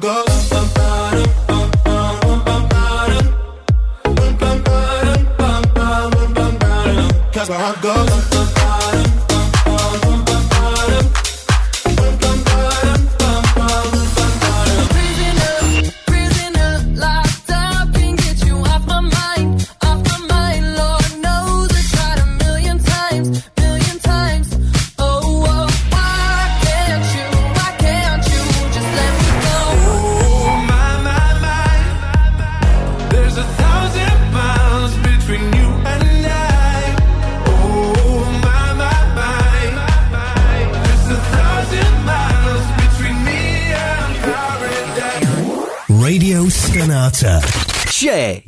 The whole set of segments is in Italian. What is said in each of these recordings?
where. That's my heart goes.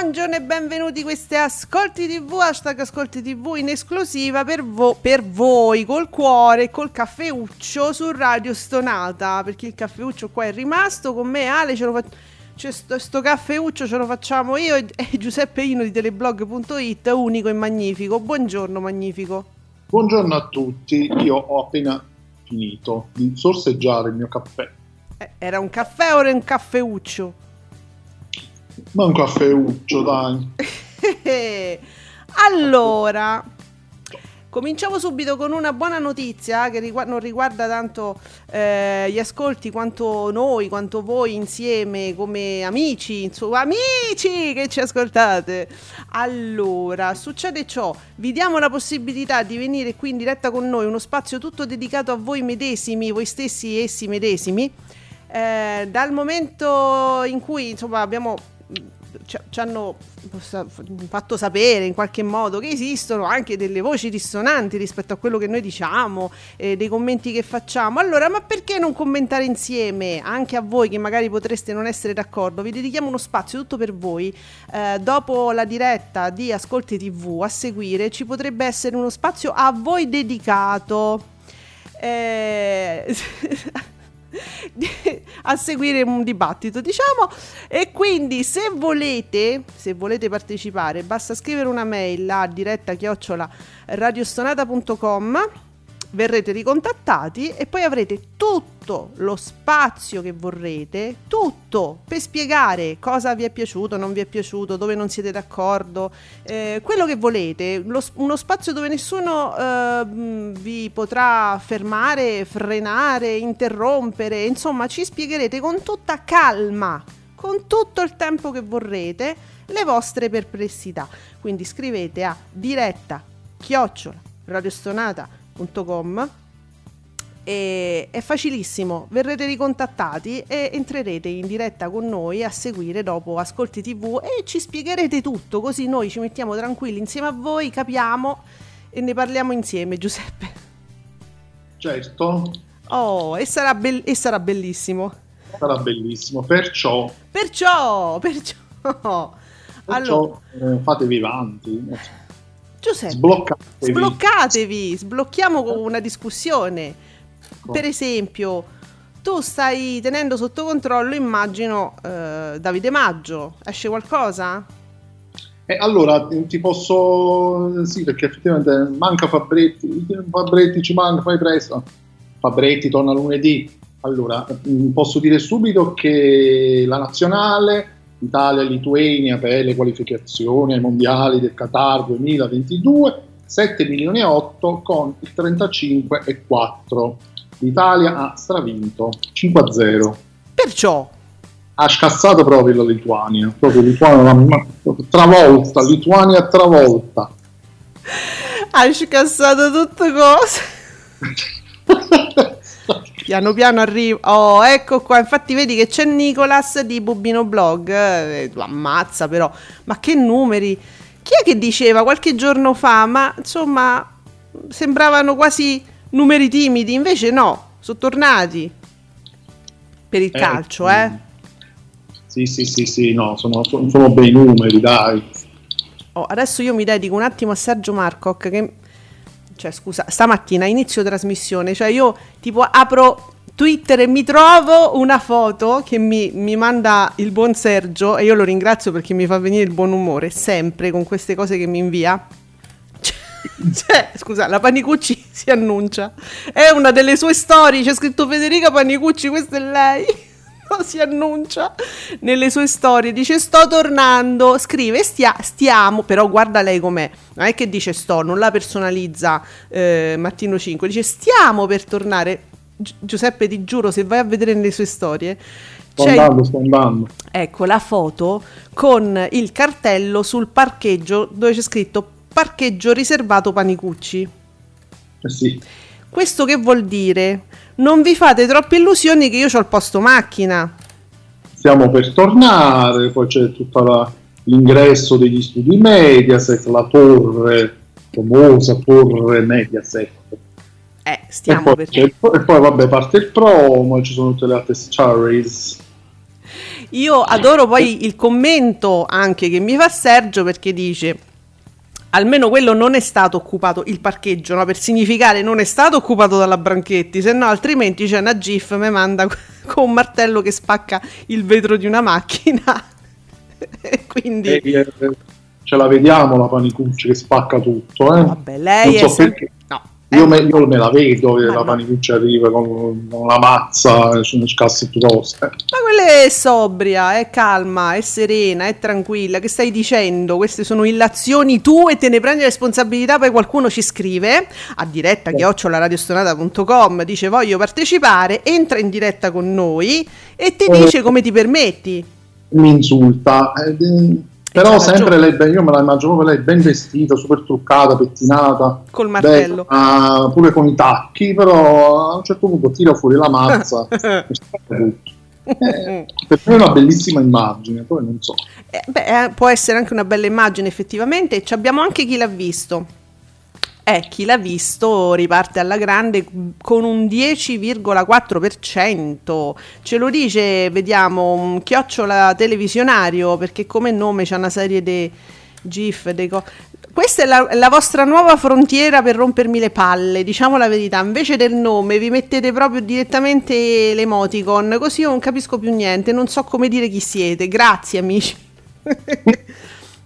Buongiorno e benvenuti questi Ascolti TV, hashtag Ascolti TV in esclusiva per, vo- per voi, col cuore e col caffeuccio su Radio Stonata, perché il caffeuccio qua è rimasto, con me Ale ce lo fa- c'è sto, sto caffeuccio ce lo facciamo io e, e Giuseppe Ino di teleblog.it, unico e magnifico. Buongiorno magnifico. Buongiorno a tutti, io ho appena finito di sorseggiare il mio caffè, Eh, era un caffè o era un caffeuccio? Ma un caffeuccio dai. allora, cominciamo subito con una buona notizia che rigu- non riguarda tanto eh, gli ascolti quanto noi, quanto voi insieme come amici, insomma, amici che ci ascoltate. Allora, succede ciò, vi diamo la possibilità di venire qui in diretta con noi, uno spazio tutto dedicato a voi medesimi, voi stessi e essi medesimi. Eh, dal momento in cui insomma abbiamo ci, hanno fatto sapere in qualche modo che esistono anche delle voci dissonanti rispetto a quello che noi diciamo, eh, dei commenti che facciamo. Allora, ma perché non commentare insieme anche a voi che magari potreste non essere d'accordo? Vi dedichiamo uno spazio tutto per voi. Eh, dopo la diretta di Ascolti TV a seguire ci potrebbe essere uno spazio a voi dedicato. Eh, a seguire un dibattito diciamo. E quindi se volete se volete partecipare basta scrivere una mail a diretta chiocciola radiostonata.com verrete ricontattati e poi avrete tutto lo spazio che vorrete, tutto per spiegare cosa vi è piaciuto, non vi è piaciuto, dove non siete d'accordo, eh, quello che volete, lo- uno spazio dove nessuno eh, vi potrà fermare, frenare, interrompere, insomma ci spiegherete con tutta calma, con tutto il tempo che vorrete, le vostre perplessità. Quindi scrivete a diretta chiocciola radiostonata.com e è facilissimo, verrete ricontattati e entrerete in diretta con noi a seguire dopo Ascolti TV e ci spiegherete tutto, così noi ci mettiamo tranquilli insieme a voi, capiamo e ne parliamo insieme, Giuseppe. Certo, Oh, e sarà, bell- e sarà bellissimo. sarà bellissimo, perciò, Perciò, perciò... perciò Allora, eh, fatevi avanti, Giuseppe, sbloccatevi. sbloccatevi, sblocchiamo una discussione. Ecco. Per esempio, tu stai tenendo sotto controllo, immagino, eh, Davide Maggio. Esce qualcosa? E allora eh, ti posso, sì perché effettivamente manca Fabretti, Fabretti ci manca, fai presto, Fabretti torna lunedì, allora mh, posso dire subito che la nazionale Italia e Lituania per le qualificazioni ai mondiali del Qatar 2022 7 milioni e 8 con il 35 e 4 l'Italia ha stravinto 5 a 0 Perciò, ha scassato proprio la Lituania proprio Lituania travolta Lituania travolta. hai scassato tutte cose. Piano piano arriva. Oh, ecco qua. Infatti, vedi che c'è Nicolas di Bubino Blog. Eh, lo ammazza, però. Ma che numeri! chi è che diceva qualche giorno fa, ma insomma sembravano quasi numeri timidi, invece no, sono tornati per il Eh, calcio, eh. Sì, sì, sì, sì, no, sono, sono, sono bei numeri, dai. Oh, adesso io mi dedico un attimo a Sergio Marcoc che cioè scusa, stamattina inizio trasmissione, cioè io tipo apro Twitter e mi trovo una foto che mi, mi manda il buon Sergio e io lo ringrazio perché mi fa venire il buon umore sempre con queste cose che mi invia. Cioè, scusa, la Panicucci si annuncia. È una delle sue storie, c'è scritto Federica Panicucci, questa è lei. si annuncia nelle sue storie, dice sto tornando, scrive stia- stiamo, però guarda lei com'è, non è che dice sto, non la personalizza eh, Martino 5, dice stiamo per tornare. Gi- Giuseppe ti giuro, se vai a vedere nelle sue storie, Sto andando, sto andando. ecco la foto con il cartello sul parcheggio dove c'è scritto parcheggio riservato Panicucci. Eh sì. Questo che vuol dire? Non vi fate troppe illusioni che io ho il posto macchina. Stiamo per tornare, poi c'è tutto l'ingresso degli studi Mediaset, la torre, famosa torre Mediaset. Eh, E stiamo poi, per... e poi, vabbè, parte il promo, e ci sono tutte le altre stories. Io adoro poi il commento anche che mi fa Sergio perché dice almeno quello non è stato occupato il parcheggio, no? per significare non è stato occupato dalla Branchetti, se no altrimenti c'è una GIF mi manda con un martello che spacca il vetro di una macchina. E Quindi E, eh, ce la vediamo la Panicucci che spacca tutto. Eh? vabbè, lei non è so sem- perché. Io eh, me, io me la vedo che Ma la no. Panicucci arriva con, con la mazza e sono scassi grosse. Ma quella è sobria, è calma, è serena, è tranquilla. Che stai dicendo? Queste sono illazioni tue e te ne prendi responsabilità. Poi qualcuno ci scrive a diretta chiocciolaradiostonata.com dice voglio partecipare, entra in diretta con noi e ti Eh. dice come ti permetti. Mi insulta. eh, eh, però sempre ragione. lei, ben- io me la immagino proprio lei ben vestita, super truccata, pettinata. Col martello. bella, pure con i tacchi, però a un certo punto tira fuori la mazza. Eh, per me è una bellissima immagine, poi non so. Eh, beh, eh, può essere anche una bella immagine effettivamente. e ci abbiamo anche chi l'ha visto. Eh, chi l'ha visto riparte alla grande con un 10,4%. Ce lo dice, vediamo, un chiocciola televisionario, perché come nome c'è una serie di GIF. dei co- Questa è la, la vostra nuova frontiera per rompermi le palle, diciamo la verità. Invece del nome vi mettete proprio direttamente l'emoticon, così io non capisco più niente, non so come dire chi siete. Grazie amici.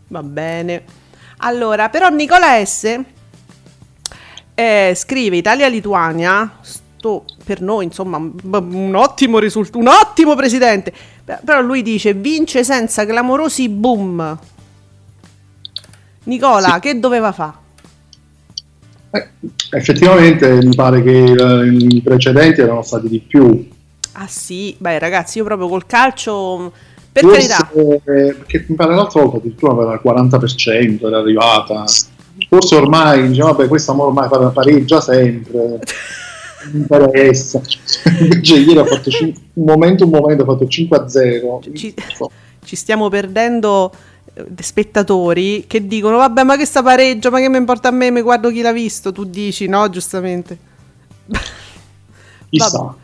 Va bene. Allora, però Nicola S eh, scrive Italia-Lituania, sto per noi insomma un ottimo risultato, un ottimo presidente, però lui dice vince senza clamorosi boom. Nicola, che doveva fare? Eh, effettivamente mi pare che eh, i precedenti erano stati di più. Ah sì, beh ragazzi, io proprio col calcio, per Forse, carità, eh, perché mi pare l'altra volta addirittura era al 40%, era arrivata. Forse ormai diciamo, vabbè, questa ormai pare- pareggia sempre. Interessa. Invece ieri ha fatto cin- un momento, un momento ha fatto 5 a 0. Ci- ci stiamo perdendo eh, spettatori che dicono vabbè ma che sta pareggio, ma che mi importa a me, mi guardo chi l'ha visto, tu dici no, giustamente. Chissà. Vabbè,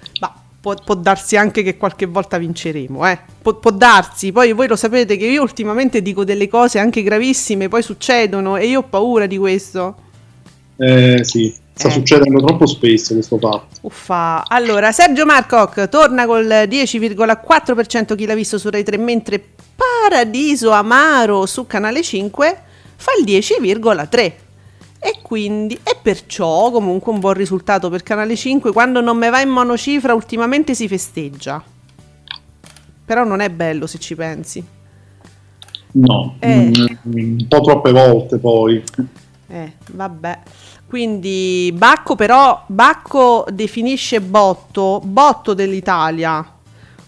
può, può darsi anche che qualche volta vinceremo, eh. Può, può darsi, poi voi lo sapete che io ultimamente dico delle cose anche gravissime, poi succedono e io ho paura di questo. Eh, sì, sta Eh. succedendo troppo spesso questo fatto. Uffa. Allora, Sergio Marcoc torna col 10,4% chi l'ha visto su Rai 3, mentre Paradiso Amaro su Canale 5 fa il 10,3%. E quindi, e perciò comunque un buon risultato per Canale 5, quando non me va in monocifra ultimamente si festeggia. Però non è bello se ci pensi. No, Eh. mm, un po' troppe volte poi. Eh, vabbè. Quindi Bacco però, Bacco definisce Botto, Botto dell'Italia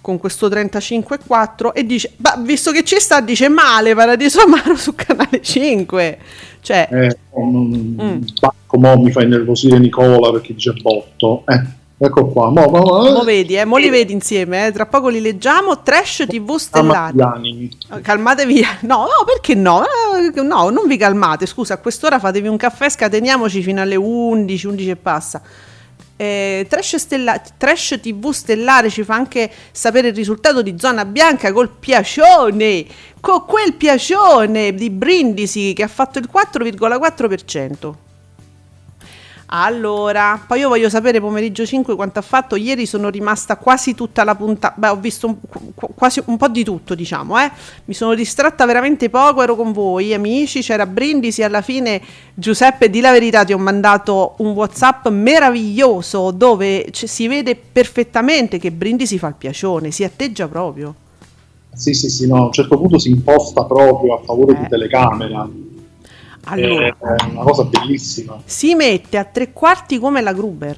con questo 35,4 e dice, "Ma visto che ci sta, dice male Paradiso Amaro su Canale 5. Cioè, Eh, non- Mm. Bacco mo mi fa innervosire Nicola perché dice botto. Eh, Ecco qua. Mo, mo, mo, Mo vedi, eh, mo li vedi insieme, eh, tra poco li leggiamo. Trash TV stellari. Gli animi. Calmatevi, no, no, perché no? Eh, No, non vi calmate. Scusa, a quest'ora fatevi un caffè, scateniamoci fino alle 11, 11 e passa. Eh, trash, stella- trash TV stellare ci fa anche sapere il risultato di Zona Bianca col piacione, con quel piacione di Brindisi che ha fatto il 4,4%. Allora, poi io voglio sapere pomeriggio 5 quanto ha fatto. Ieri sono rimasta quasi tutta la puntata. Beh, ho visto un, qu- quasi un po' di tutto, diciamo, eh. Mi sono distratta veramente poco, ero con voi, amici. C'era Brindisi. Alla fine, Giuseppe, di la verità, ti ho mandato un WhatsApp meraviglioso dove c- si vede perfettamente che Brindisi fa il piacione, si atteggia proprio. Sì, sì, sì, no, a un certo punto si imposta proprio a favore Eh. di telecamera. Allora, È una cosa bellissima. si mette a tre quarti come la Gruber.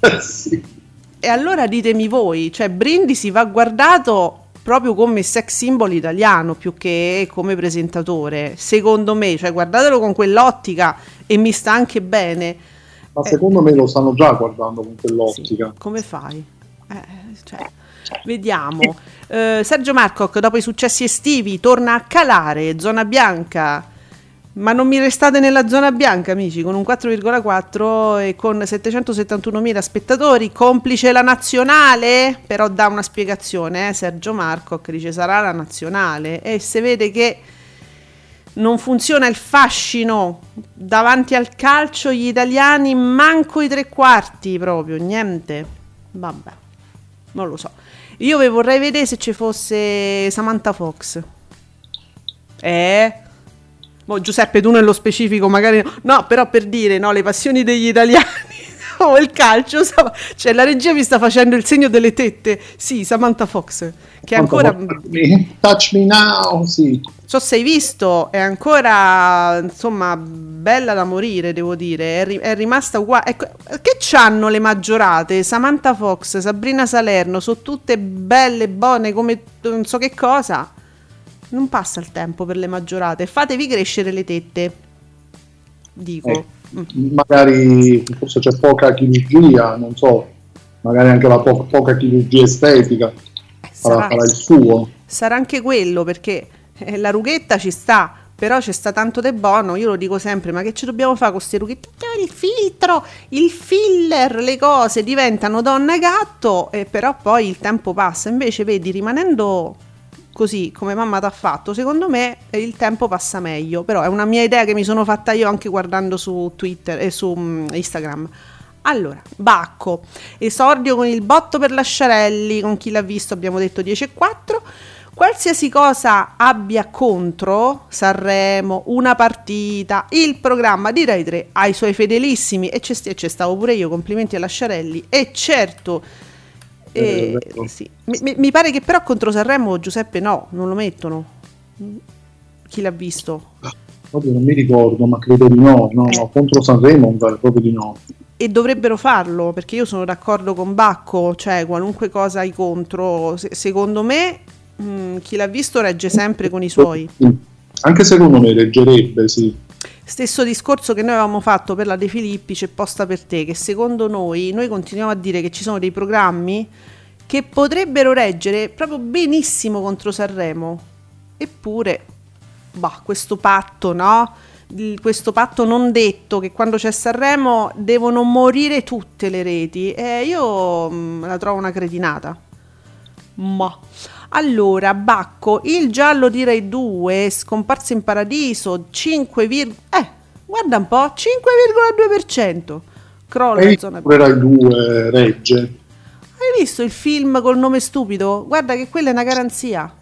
sì. E allora ditemi voi, cioè Brindisi va guardato proprio come sex symbol italiano più che come presentatore, secondo me, cioè guardatelo con quell'ottica e mi sta anche bene. Ma Eh. secondo me lo stanno già guardando con Sì, quell'ottica. come fai? Eh, cioè, vediamo. Eh, Sergio Marcoc, dopo i successi estivi, torna a calare, zona bianca. Ma non mi restate nella zona bianca, amici, con un 4,4 e con 771.000 spettatori, complice la nazionale, però dà una spiegazione, eh, Sergio Marcoc dice sarà la nazionale e se vede che non funziona il fascino davanti al calcio, gli italiani manco i tre quarti proprio, niente. Vabbè, non lo so. Io vi vorrei vedere se ci fosse Samantha Fox. Eh? Mo, Giuseppe, tu nello specifico magari... no. No, però per dire, no, le passioni degli italiani o il calcio, cioè la regia mi sta facendo il segno delle tette. Sì, Samantha Fox, che è ancora... Touch me, touch me now, sì. So se hai visto, è ancora insomma bella da morire, devo dire. È, ri- è rimasta uguale. Ecco, che c'hanno le maggiorate? Samantha Fox, Sabrina Salerno, sono tutte belle, buone come non so che cosa. Non passa il tempo per le maggiorate. Fatevi crescere le tette. Dico. Eh, Mm. magari forse c'è poca chirurgia, non so, magari anche la po- poca chirurgia estetica farà, Sarà, farà il suo. sarà anche quello perché eh, la rughetta ci sta. Però c'è sta tanto de buono, io lo dico sempre, ma che ci dobbiamo fare con queste rughette? Eh, Il filtro, il filler, le cose diventano donna e gatto, e però poi il tempo passa. Invece, vedi, rimanendo così come mamma t'ha fatto, secondo me il tempo passa meglio. Però è una mia idea che mi sono fatta io anche guardando su Twitter e su mm, Instagram. Allora, Bacco, esordio con il botto per Lasciarelli, con chi l'ha visto abbiamo detto 10 e 4. Qualsiasi cosa abbia contro Sanremo, una partita, il programma di Rai 3 ai suoi fedelissimi, e c'è stavo pure io, complimenti a Lasciarelli, e certo, eh, Eh, ecco. sì. mi, mi- mi pare che però contro Sanremo Giuseppe no, non lo mettono. Chi l'ha visto? Proprio non mi ricordo, ma credo di no, no, Eh. no, contro Sanremo proprio di no. E dovrebbero farlo perché io sono d'accordo con Bacco, cioè qualunque cosa hai contro, se- secondo me mh, chi l'ha visto regge sempre con i suoi. Anche secondo me reggerebbe, sì. Stesso discorso che noi avevamo fatto per la De Filippi c'è posta per te, che secondo noi, noi continuiamo a dire che ci sono dei programmi che potrebbero reggere proprio benissimo contro Sanremo. Eppure, bah, questo patto, no? Questo patto non detto che quando c'è Sanremo devono morire tutte le reti. E io mm, la trovo una cretinata. Ma allora, Bacco, il giallo di Rai 2, scomparso in paradiso, 5, vir- eh, guarda un po', 5,2%. Crolla in zona pure Rai 2 regge. Hai visto il film col nome stupido? Guarda che quella è una garanzia.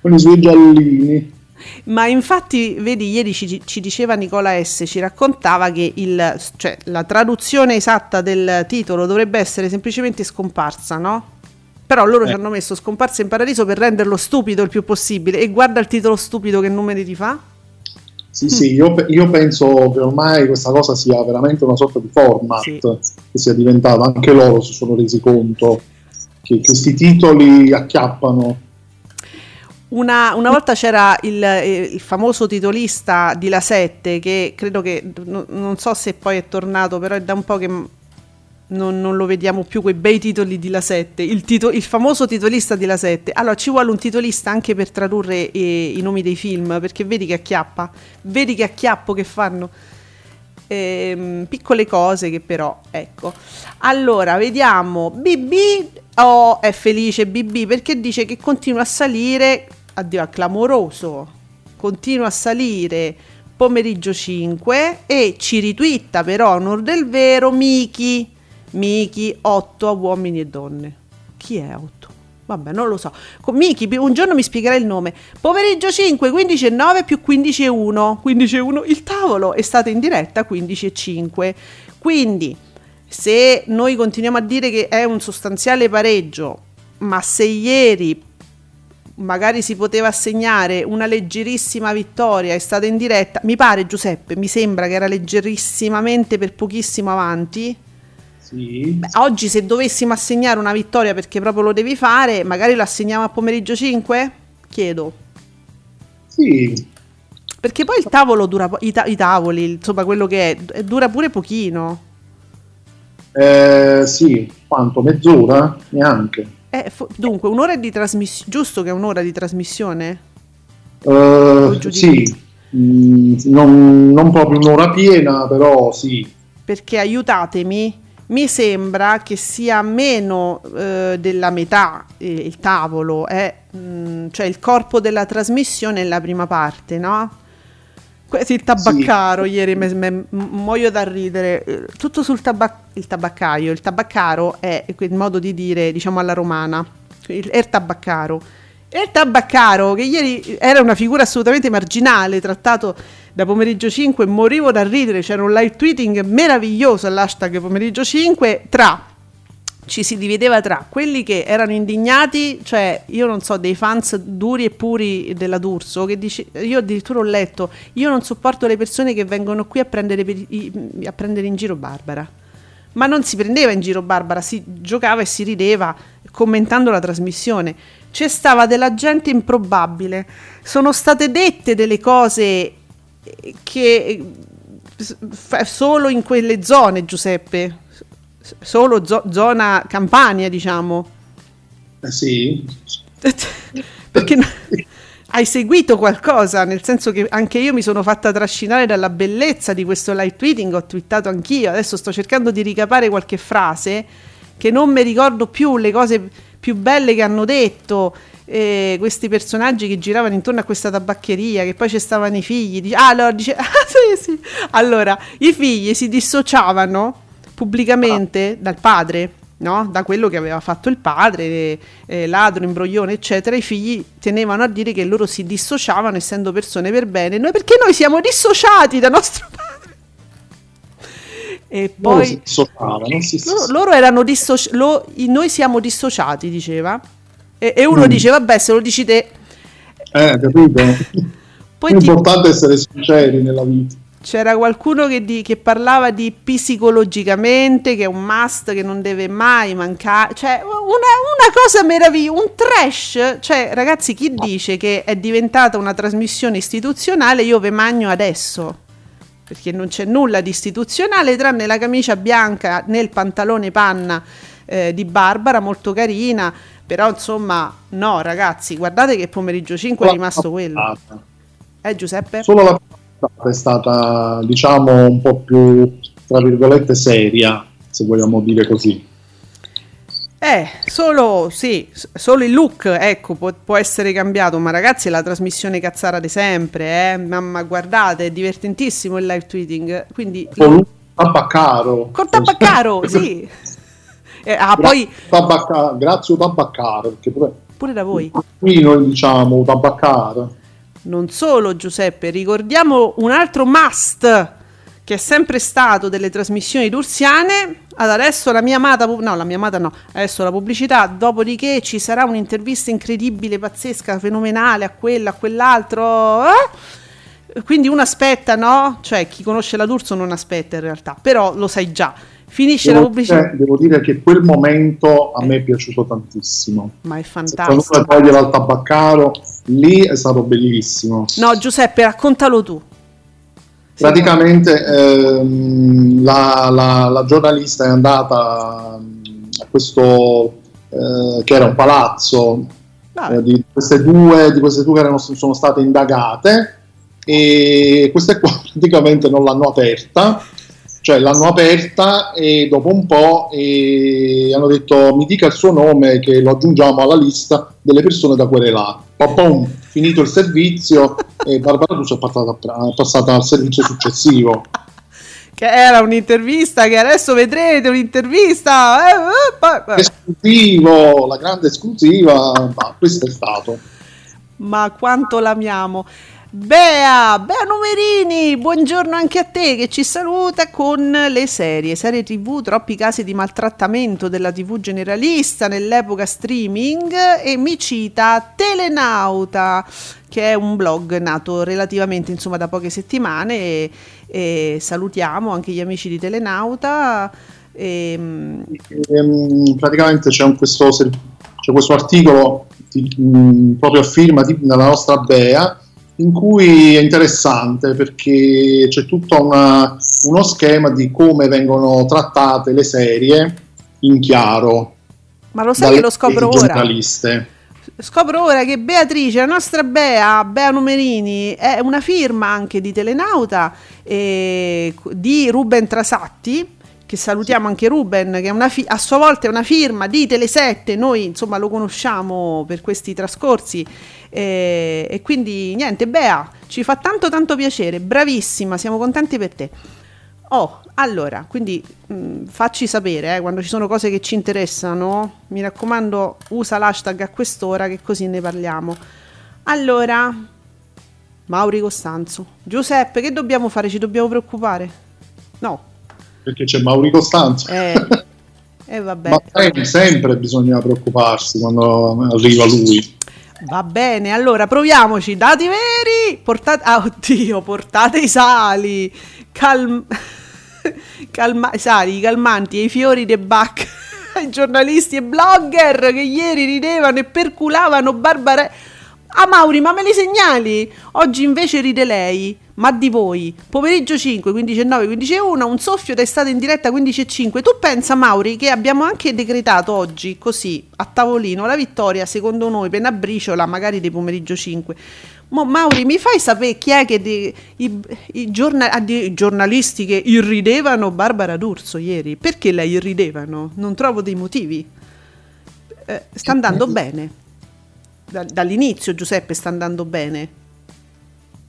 Con i suoi giallini. Ma infatti, vedi, ieri ci, ci diceva Nicola S, ci raccontava che il, cioè, la traduzione esatta del titolo dovrebbe essere semplicemente scomparsa, no? Però loro Eh. ci hanno messo scomparsa in paradiso per renderlo stupido il più possibile. E guarda il titolo stupido che numeri ti fa. Sì, sì, io, io penso che ormai questa cosa sia veramente una sorta di format Sì. che sia diventata, anche loro si sono resi conto che questi titoli acchiappano. Una, una volta c'era il, eh, il famoso titolista di La 7 che credo che, no- non so se poi è tornato, però è da un po' che non, non lo vediamo più quei bei titoli di La 7, il, tito- il famoso titolista di La 7. Allora ci vuole un titolista anche per tradurre eh, i nomi dei film, perché vedi che acchiappa, vedi che acchiappo che fanno. Ehm, piccole cose che però, ecco. Allora, vediamo, BB oh, è felice BB perché dice che continua a salire, addio, è clamoroso, continua a salire pomeriggio 5 e ci ritwitta però a onor del vero Miki Miki 8 a uomini e donne chi è 8? Vabbè, non lo so. Miki, un giorno mi spiegherai il nome. Pomeriggio 5, 15 e 9 più 15 e 1. 15 e 1. Il tavolo è stato in diretta 15 e 5. Quindi, se noi continuiamo a dire che è un sostanziale pareggio, ma se ieri magari si poteva assegnare una leggerissima vittoria, è stata in diretta, mi pare Giuseppe, mi sembra che era leggerissimamente per pochissimo avanti. Sì. Beh, oggi se dovessimo assegnare una vittoria perché proprio lo devi fare, magari lo assegniamo a pomeriggio 5? Chiedo. Sì, Perché poi il tavolo dura, i, ta- i tavoli, insomma quello che è, dura pure pochino. eh, sì, quanto? Mezz'ora? Neanche. Eh, fo- dunque, un'ora di trasmissione, giusto che è un'ora di trasmissione? Di sì, Mm, non, non proprio un'ora piena, però sì. Perché aiutatemi, mi sembra che sia meno eh, della metà eh, il tavolo, è, mm, cioè il corpo della trasmissione è la prima parte, no? Questo il tabaccaro, ieri me, me- muoio da ridere, Eh, tutto sul tabac- il tabaccaio, il tabaccaro è quel modo di dire, diciamo alla romana, il, il tabaccaro. E il tabaccaro, che ieri era una figura assolutamente marginale, trattato da pomeriggio 5, morivo da ridere, c'era un live tweeting meraviglioso all'hashtag pomeriggio 5, tra, ci si divideva tra quelli che erano indignati, cioè io non so, dei fans duri e puri della D'Urso, che dice, io addirittura ho letto, io non sopporto le persone che vengono qui a prendere, a prendere in giro Barbara. Ma non si prendeva in giro Barbara, si giocava e si rideva commentando la trasmissione. C'è stava della gente improbabile. Sono state dette delle cose che solo in quelle zone, Giuseppe. Solo zo- zona Campania, diciamo. Eh, sì. Perché no- hai seguito qualcosa, nel senso che anche io mi sono fatta trascinare dalla bellezza di questo live tweeting, ho twittato anch'io, adesso sto cercando di ricapare qualche frase che non mi ricordo più le cose più belle che hanno detto. Eh, questi personaggi che giravano intorno a questa tabaccheria, che poi ci stavano i figli. Dice, ah, allora, dice, ah, sì, sì. allora, i figli si dissociavano pubblicamente dal padre, no? da quello che aveva fatto il padre, eh, eh, ladro, imbroglione, eccetera. I figli tenevano a dire che loro si dissociavano essendo persone per bene, noi perché noi siamo dissociati da nostro padre. E poi loro, loro erano dissociati, noi siamo dissociati, diceva. E, e uno Mm. dice, vabbè, se lo dici te. Eh, capito? Poi È ti- importante essere sinceri nella vita. c'era qualcuno che, di- che parlava di psicologicamente, che è un must che non deve mai mancare. Cioè, una, una cosa meravigliosa, un trash. Cioè, ragazzi, chi dice che è diventata una trasmissione istituzionale, io ve magno adesso. Perché non c'è nulla di istituzionale tranne la camicia bianca nel pantalone panna eh, di Barbara, molto carina. Però, insomma, no, ragazzi, guardate che pomeriggio 5 è rimasto quello. Eh, Giuseppe? Solo la è stata, diciamo, un po' più, tra virgolette, seria, se vogliamo dire così. Eh, solo, sì, solo il look, ecco, può, può essere cambiato, ma ragazzi è la trasmissione cazzara di sempre, eh, ma, ma guardate, è divertentissimo il live tweeting, quindi... Con un tabaccaro. Con Tabaccaro, sì! Eh, ah, poi Tabacca- grazie tabaccaro, perché pure pure da voi. qui noi diciamo tabaccaro. Non solo Giuseppe, ricordiamo un altro must che è sempre stato delle trasmissioni tursiane. Ad adesso la mia amata, no, la mia amata no, adesso la pubblicità, dopodiché ci sarà un'intervista incredibile, pazzesca, fenomenale a quello, a quell'altro. eh? Quindi uno aspetta, no? Cioè chi conosce la D'Urso non aspetta in realtà, però lo sai già. Finisce la Devo pubblicità, dire, devo dire che quel momento a me è piaciuto tantissimo. ma è Se quando fantastico. uno togliere al tabaccaro, lì è stato bellissimo. No, Giuseppe, raccontalo tu. Praticamente ehm, la, la- la giornalista è andata mm, a questo eh, che era un palazzo eh, di queste due, di queste due che erano- sono state indagate e queste qua praticamente non l'hanno aperta, cioè l'hanno aperta e dopo un po' eh, hanno detto mi dica il suo nome che lo aggiungiamo alla lista delle persone da querelare. Poi, finito il servizio e Barbara D'Urso è passata, passata al servizio successivo. Che era un'intervista, che adesso vedrete un'intervista. eh, eh, poi- vabbè. Esclusivo, la grande esclusiva, ma questo è stato. Ma quanto l'amiamo. Bea, Bea Numerini, buongiorno anche a te che ci saluta con le serie, serie tv, troppi casi di maltrattamento della tv generalista nell'epoca streaming e mi cita Telenauta, che è un blog nato relativamente insomma da poche settimane e, e salutiamo anche gli amici di Telenauta. E, Ehm, praticamente c'è, un- questo, c'è questo articolo di- mh, proprio a firma di- della nostra Bea in cui è interessante perché c'è tutto una- uno schema di come vengono trattate le serie in chiaro ma lo sai che lo scopro ora? Scopro ora che Beatrice, la nostra Bea, Bea Numerini, è una firma anche di Telenauta eh, di Ruben Trasatti, che salutiamo anche Ruben, che fi- a sua volta è una firma di Tele7, noi insomma lo conosciamo per questi trascorsi eh, e quindi niente, Bea, ci fa tanto tanto piacere, bravissima, siamo contenti per te. Oh, allora, quindi mh, facci sapere eh, quando ci sono cose che ci interessano. Mi raccomando, usa l'hashtag a quest'ora che così ne parliamo. Allora, Mauri Costanzo, Giuseppe, che dobbiamo fare? Ci dobbiamo preoccupare? No, Perché c'è Mauri Costanzo. eh, eh vabbè. Ma sempre, sempre bisogna preoccuparsi quando arriva lui. Va bene, allora proviamoci. Dati veri, portate. Ah, oddio, portate i sali. Calm... Calma... Sali, i calmanti e i fiori dei bac ai giornalisti e blogger che ieri ridevano e perculavano Barbara. Ah, Mauri, ma me li segnali? Oggi invece ride lei. Ma di voi? Pomeriggio 5, 15 e 9, 15 e 1, un soffio d'estate in diretta 15 e 5. Tu pensa, Mauri, che abbiamo anche decretato oggi, così, a tavolino, la vittoria, secondo noi, pena briciola, magari di pomeriggio 5. Mo, Mauri, mi fai sapere chi è che de- i, i giorna- ah, di- giornalisti che irridevano Barbara D'Urso ieri? Perché la irridevano? Non trovo dei motivi. Eh, sta andando bene. Da- dall'inizio, Giuseppe, sta andando bene.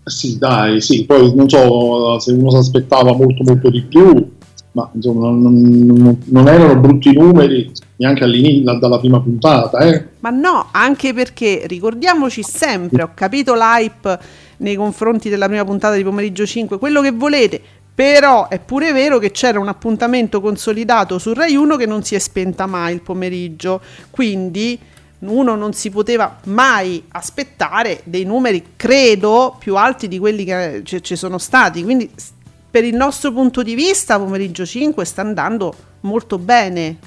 Sì, dai, sì, poi non so se uno si aspettava molto molto di più, ma insomma non, non- non erano brutti numeri neanche all'inizio, dalla prima puntata, eh. Ma no, anche perché ricordiamoci sempre, ho capito l'hype nei confronti della prima puntata di pomeriggio 5, quello che volete, però è pure vero che c'era un appuntamento consolidato su Rai 1 che non si è spenta mai il pomeriggio, quindi uno non si poteva mai aspettare dei numeri, credo, più alti di quelli che ci sono stati, quindi per il nostro punto di vista pomeriggio 5 sta andando molto bene.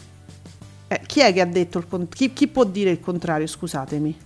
Eh, chi è che ha detto il con- chi, chi può dire il contrario? Scusatemi.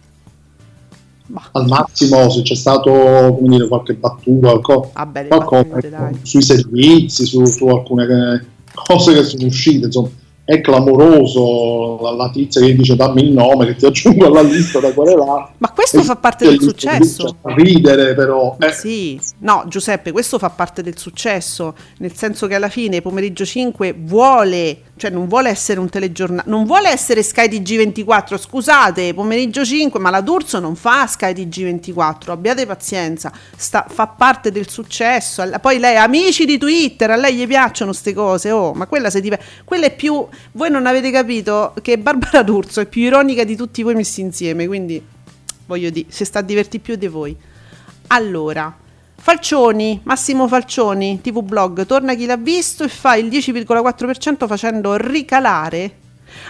Ma Al massimo se c'è stato come dire, qualche battuta, qualco- vabbè, le qualcosa battute, dai. sui servizi, su, su alcune eh, cose che sono uscite, insomma, è clamoroso la, tizia che dice dammi il nome che ti aggiungo alla lista da querelare. Ma questo fa parte del successo. Ridere però. eh. Sì, no, Giuseppe, questo fa parte del successo, nel senso che alla fine pomeriggio 5 vuole, cioè non vuole essere un telegiornale, non vuole essere Sky TG24, scusate, pomeriggio 5, ma la D'Urso non fa Sky TG24, abbiate pazienza, sta- fa parte del successo. Poi lei, amici di Twitter, a lei gli piacciono queste cose, oh, ma quella, se div- quella è più, voi non avete capito che Barbara D'Urso è più ironica di tutti voi messi insieme, quindi voglio dire, si sta a divertire più di voi. Allora, Falcioni, Massimo Falcioni, TV Blog, torna chi l'ha visto e fa il 10,4% facendo ricalare.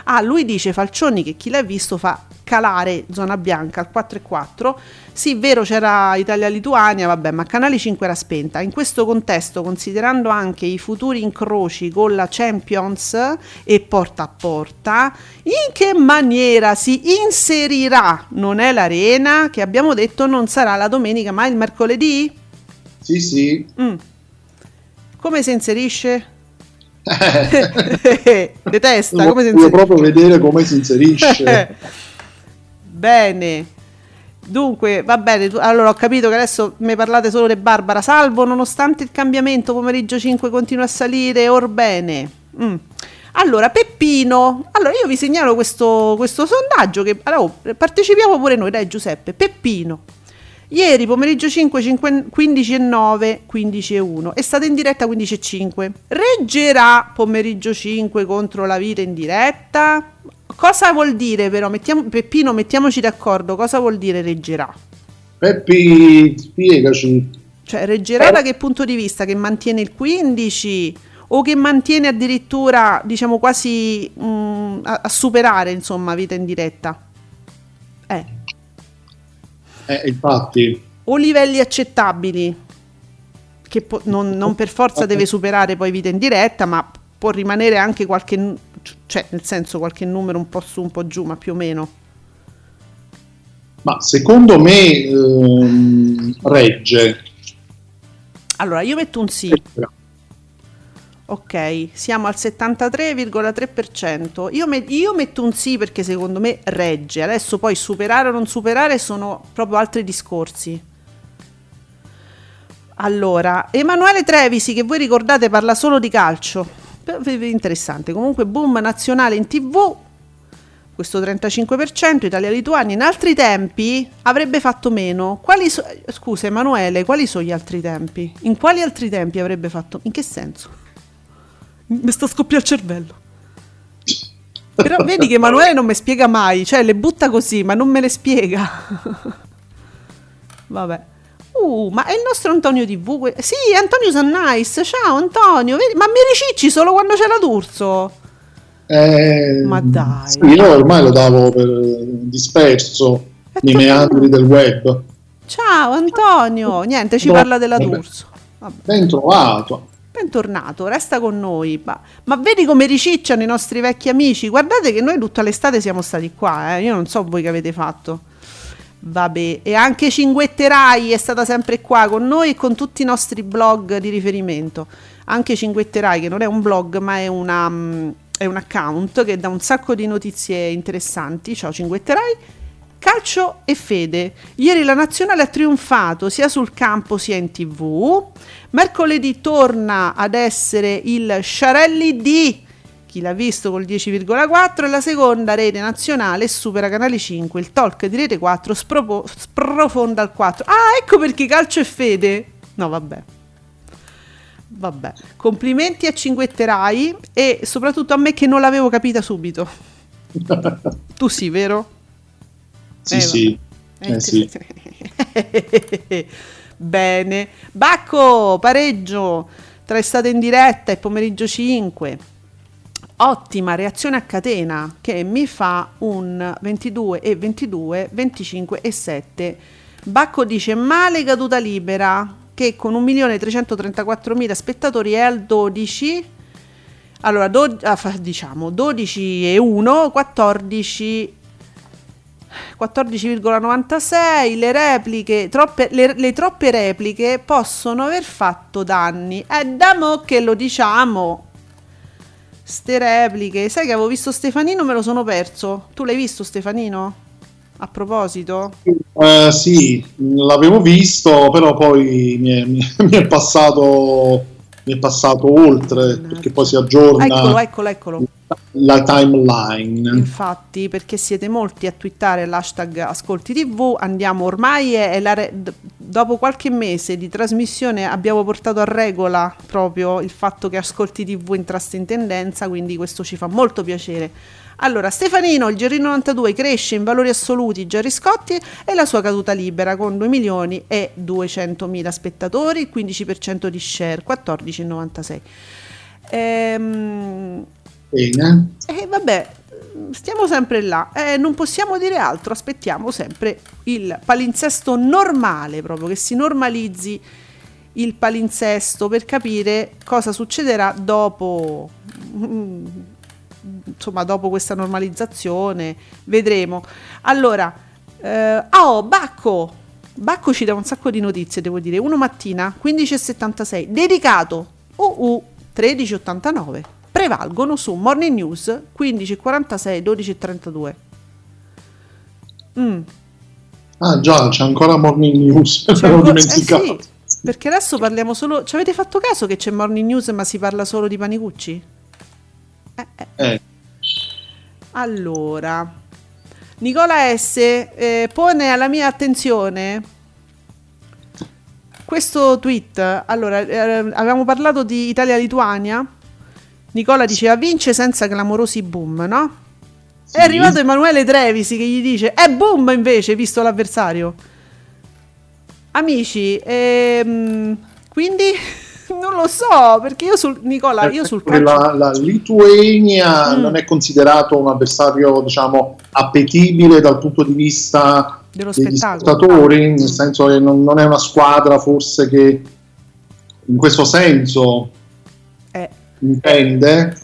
Ah, lui dice Falcioni che chi l'ha visto fa calare zona bianca al 4,4. Sì, vero, c'era Italia-Lituania, vabbè, ma Canale 5 era spenta. In questo contesto, considerando anche i futuri incroci con la Champions e porta a porta, in che maniera si inserirà Non è l'arena, che abbiamo detto non sarà la domenica ma il mercoledì? Sì, sì, Mm. Come si inserisce? Eh, Detesta, come si inserisce? proprio vedere come si inserisce. Bene. Dunque, va bene, allora ho capito che adesso mi parlate solo di Barbara. Salvo, nonostante il cambiamento, pomeriggio 5 continua a salire, orbene. Mm. Allora, Peppino, allora io vi segnalo questo, questo sondaggio che allora, oh, partecipiamo pure noi, dai Giuseppe. Peppino, ieri pomeriggio 5, 5 15 e 9, 15 e 1, è stata in diretta 15 e 5. Reggerà pomeriggio 5 contro la vita in diretta? Cosa vuol dire però? Mettiamo, Peppino, mettiamoci d'accordo, cosa vuol dire reggerà? Peppi, spiegaci. Cioè, reggerà da che punto di vista? Che mantiene il 15 o che mantiene addirittura, diciamo, quasi mm, a, a superare, insomma, vita in diretta? Eh, Eh, infatti, o livelli accettabili, che po- non, non per forza deve superare poi vita in diretta, ma può rimanere anche qualche, cioè, nel senso, qualche numero un po' su, un po' giù, ma più o meno. ma secondo me ehm, regge. Allora, io metto un sì. Ok, siamo al 73,3%. Io, me- io metto un sì perché secondo me regge. Adesso poi superare o non superare sono proprio altri discorsi. Allora, Emanuele Trevisi, che voi ricordate parla solo di calcio. Interessante. Comunque, boom nazionale in tv. Questo 35%, Italia-Lituania. In altri tempi avrebbe fatto meno. Quali so- Scusa, Emanuele, quali sono gli altri tempi? In quali altri tempi avrebbe fatto? In che senso? Mi sta scoppiando il cervello. Però vedi che Emanuele non mi spiega mai, cioè le butta così, ma non me le spiega. Vabbè. Uh, ma è il nostro Antonio TV. que- Sì, Antonio Sannais. Ciao Antonio. Vedi? Ma mi ricicci solo quando c'è la D'Urso. Eh, Ma dai. sì, io ormai lo davo per disperso Eh, nei meandri del web. Ciao Antonio. Niente, ci No, parla della vabbè. D'Urso. Vabbè. Ben trovato. Bentornato, resta con noi. Ma, ma vedi come ricicciano i nostri vecchi amici? Guardate che noi tutta l'estate siamo stati qua, eh. io non so voi che avete fatto. Vabbè, e anche Cinguetterai è stata sempre qua con noi e con tutti i nostri blog di riferimento. Anche Cinguetterai, che non è un blog, ma è, una, mm, è un account che dà un sacco di notizie interessanti. Ciao Cinguetterai. Calcio e fede. Ieri la nazionale ha trionfato sia sul campo sia in tv. Mercoledì torna ad essere il Sciarelli di chi l'ha visto col 10,4 e la seconda rete nazionale supera Canale 5, il talk di rete 4 spropo- sprofonda al 4. Ah, ecco perché calcio e fede. No, vabbè. Vabbè, complimenti a Cinguetterai e soprattutto a me che non l'avevo capita subito. Tu sì, vero? Sì, Eh, sì. Eh, sì. Bene. Bacco, pareggio tra estate in diretta e pomeriggio 5. Ottima reazione a catena che mi fa un 22 e 22, 25 e 7. Bacco dice male caduta libera che con 1.334.000 spettatori è al 12 allora do- ah, diciamo 12 e 1 14 14,96 le repliche troppe, le, le troppe repliche possono aver fatto danni. È da mo che lo diciamo. Ste repliche sai che avevo visto Stefanino me lo sono perso. Tu l'hai visto Stefanino? a proposito? Eh, sì, l'avevo visto, però poi mi è, mi è- mi è passato, mi è passato oltre, perché poi si aggiorna. Eccolo eccolo eccolo la timeline. Infatti, perché siete molti a twittare l'hashtag Ascolti TV, andiamo ormai è, è re- dopo qualche mese di trasmissione abbiamo portato a regola proprio il fatto che Ascolti TV entrasse in tendenza, quindi questo ci fa molto piacere. Allora, Stefanino, il Gerino 92 cresce in valori assoluti Gerry Scotti e la sua caduta libera con 2 milioni e 200 mila spettatori, il 15% di share, 14,96. Ehm, Bene. e vabbè, stiamo sempre là. Eh, non possiamo dire altro, aspettiamo sempre il palinsesto normale, proprio che si normalizzi il palinsesto per capire cosa succederà dopo. mm, Insomma, dopo questa normalizzazione, vedremo. Allora, eh, oh, Bacco! Bacco ci dà un sacco di notizie, devo dire. Uno mattina, 15.76, dedicato UU 1389 prevalgono su Morning News 1546 1232. Mm. Ah già, c'è ancora Morning News, C'è l'ho ancora- eh dimenticato. sì, perché adesso parliamo solo. Ci avete fatto caso che c'è Morning News ma si parla solo di Panicucci? Eh, eh. Eh, Allora, Nicola S eh, pone alla mia attenzione questo tweet. Allora, eh, avevamo parlato di Italia-Lituania. Nicola diceva vince senza clamorosi boom, no? sì. È arrivato Emanuele Trevisi che gli dice è boom invece visto l'avversario. Amici, ehm, quindi non lo so perché io sul Nicola, io sul calcio la, la Lituania Mm. non è considerato un avversario, diciamo, appetibile dal punto di vista dello degli spettatori, nel Mm. senso che non, non è una squadra forse che in questo senso Eh, intende.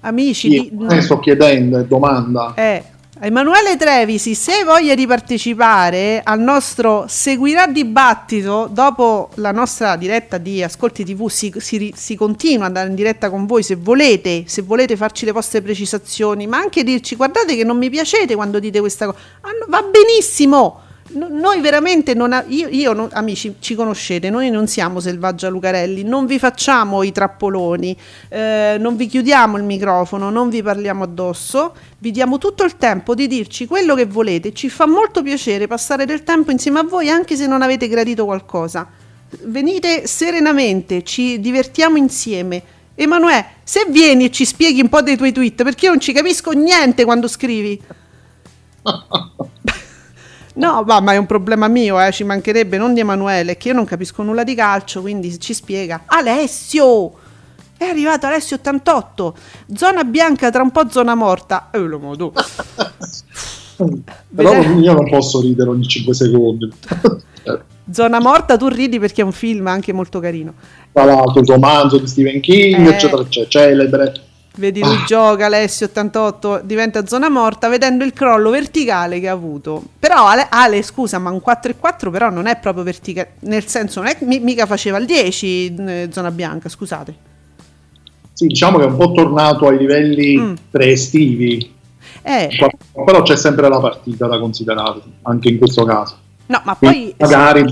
amici, Io di- sto chiedendo, domanda. Eh, Emanuele Trevisi, se voglia di partecipare al nostro seguirà dibattito dopo la nostra diretta di Ascolti TV, si, si- si continua ad andare in diretta con voi se volete, se volete farci le vostre precisazioni, ma anche dirci guardate che non mi piacete quando dite questa cosa. Ah, va benissimo. No- noi veramente non ha- io, io non- amici ci conoscete noi non siamo Selvaggia Lucarelli non vi facciamo i trappoloni eh, non vi chiudiamo il microfono non vi parliamo addosso vi diamo tutto il tempo di dirci quello che volete ci fa molto piacere passare del tempo insieme a voi anche se non avete gradito qualcosa. Venite serenamente ci divertiamo insieme. Emanuele se vieni e ci spieghi un po' dei tuoi tweet perché io non ci capisco niente quando scrivi No, va, ma è un problema mio, eh, ci mancherebbe, non di Emanuele, che io non capisco nulla di calcio, quindi ci spiega. Alessio! È arrivato Alessio 88, zona bianca tra un po' zona morta. Eh, lo modo. Però io non posso ridere ogni 5 secondi. Zona morta tu ridi perché è un film anche molto carino. Tra l'altro il romanzo di Stephen King, Eh. eccetera, eccetera, celebre. Vedi, lui Ah. gioca Alessio 88, diventa zona morta vedendo il crollo verticale che ha avuto. Però Ale, Ale, scusa, ma un 4 e 4 però non è proprio verticale, nel senso non è mi- mica faceva il 10 eh, zona bianca, scusate. Sì, diciamo che è un po' tornato ai livelli Mm. pre-estivi. Eh, Però c'è sempre la partita da considerare, anche in questo caso. no, ma Quindi poi magari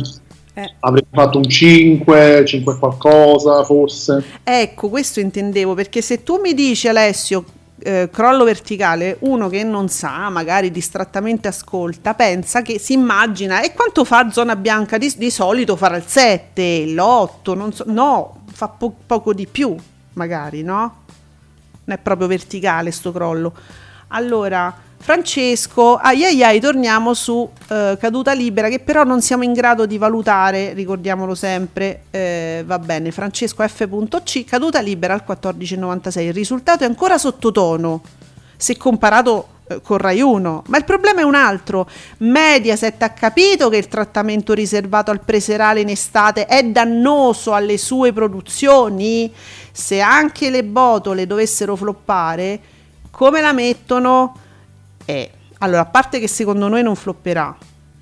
eh, avrei fatto un 5, 5 qualcosa, forse. ecco, questo intendevo, perché se tu mi dici Alessio eh, crollo verticale, uno che non sa, magari distrattamente ascolta, pensa che si immagina e quanto fa zona bianca di, di solito farà il 7, l'8, non so, no, fa po- poco di più, magari, no? Non è proprio verticale sto crollo. Allora, Francesco, ai ai ai, torniamo su eh, caduta libera che però non siamo in grado di valutare, ricordiamolo sempre, eh, va bene, Francesco F.C, caduta libera al 14,96, il risultato è ancora sottotono se comparato eh, con Rai 1, ma il problema è un altro, Mediaset ha capito che il trattamento riservato al preserale in estate è dannoso alle sue produzioni, se anche le botole dovessero floppare, come la mettono? Eh, allora, a parte che secondo noi non flopperà,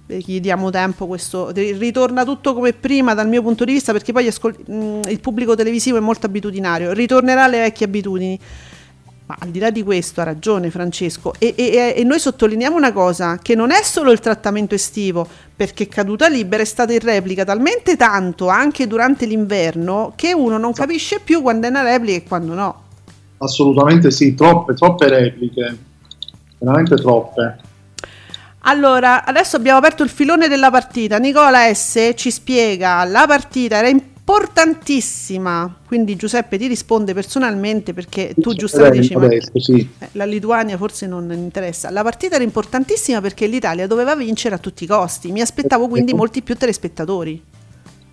perché gli diamo tempo, questo ri- ritorna tutto come prima dal mio punto di vista, perché poi ascol- mh, il pubblico televisivo è molto abitudinario, ritornerà alle vecchie abitudini. Ma al di là di questo ha ragione Francesco e, e- e noi sottolineiamo una cosa, che non è solo il trattamento estivo, perché caduta libera è stata in replica talmente tanto anche durante l'inverno che uno non capisce più quando è una replica e quando no. Assolutamente sì, troppe, troppe repliche. Veramente troppe. Allora, adesso abbiamo aperto il filone della partita. Nicola S ci spiega, la partita era importantissima, quindi Giuseppe ti risponde personalmente perché tu giustamente dici, ma sì. eh, la Lituania forse non interessa. La partita era importantissima perché l'Italia doveva vincere a tutti i costi. Mi aspettavo quindi molti più telespettatori.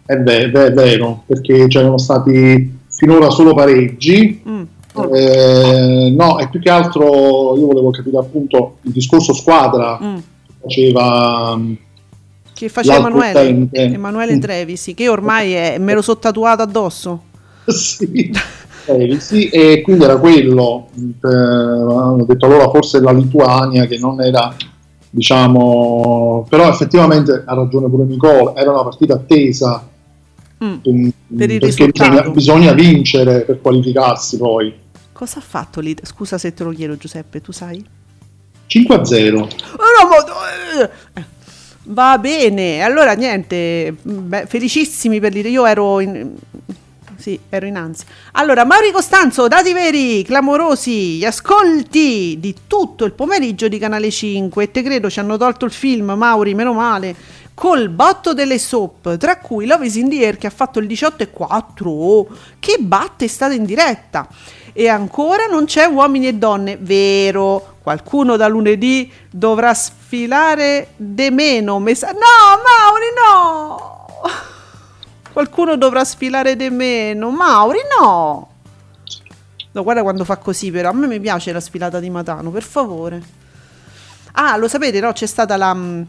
È, ve- è ve- è vero, perché c'erano stati finora solo pareggi. Mm. Eh, no, e più che altro io volevo capire appunto il discorso squadra Mm. faceva mm, Che faceva Emanuele. Emanuele. Trevisi, che ormai è, me lo so tatuato addosso. sì, sì, e quindi era quello. eh, hanno detto allora forse la Lituania che non era, diciamo, però effettivamente ha ragione pure Nicola, era una partita attesa Mm. Mm, Per perché bisogna, bisogna vincere per qualificarsi poi. Cosa ha fatto lì? Scusa se te lo chiedo Giuseppe, tu sai? 5 a 0. Oh, no, ma- eh. Va bene, allora niente, beh, felicissimi per l'idea. Io ero in. Sì, ero in ansia. Allora, Mauri Costanzo, dati veri, clamorosi, gli ascolti di tutto il pomeriggio di Canale 5. E te credo ci hanno tolto il film, Mauri, meno male. Col botto delle soap, tra cui Love is in the Air che ha fatto il 18 e 4. Che batte è stata in diretta. E ancora non c'è uomini e donne, vero? Qualcuno da lunedì dovrà sfilare de meno. me sa- no, Mauri, no! Qualcuno dovrà sfilare de meno. Mauri, no! No, guarda quando fa così, però a me mi piace la sfilata di Matano, per favore. Ah, lo sapete, no? C'è stata la, mm,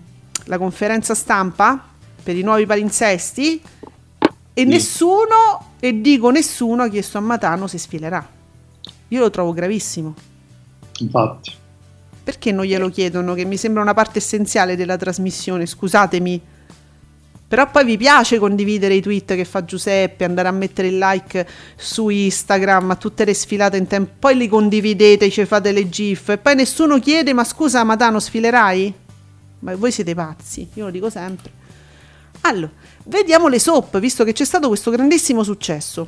la conferenza stampa per i nuovi palinsesti e nessuno, e dico nessuno, ha chiesto a Matano se sfilerà. Io lo trovo gravissimo. Infatti. Perché non glielo chiedono? Che mi sembra una parte essenziale della trasmissione, scusatemi. Però poi vi piace condividere i tweet che fa Giuseppe, andare a mettere il like su Instagram a tutte le sfilate in tempo. Poi li condividete, ci fate le gif e poi nessuno chiede "Ma scusa, Matano sfilerai?" Ma voi siete pazzi, io lo dico sempre. Allora, vediamo le soap, visto che c'è stato questo grandissimo successo.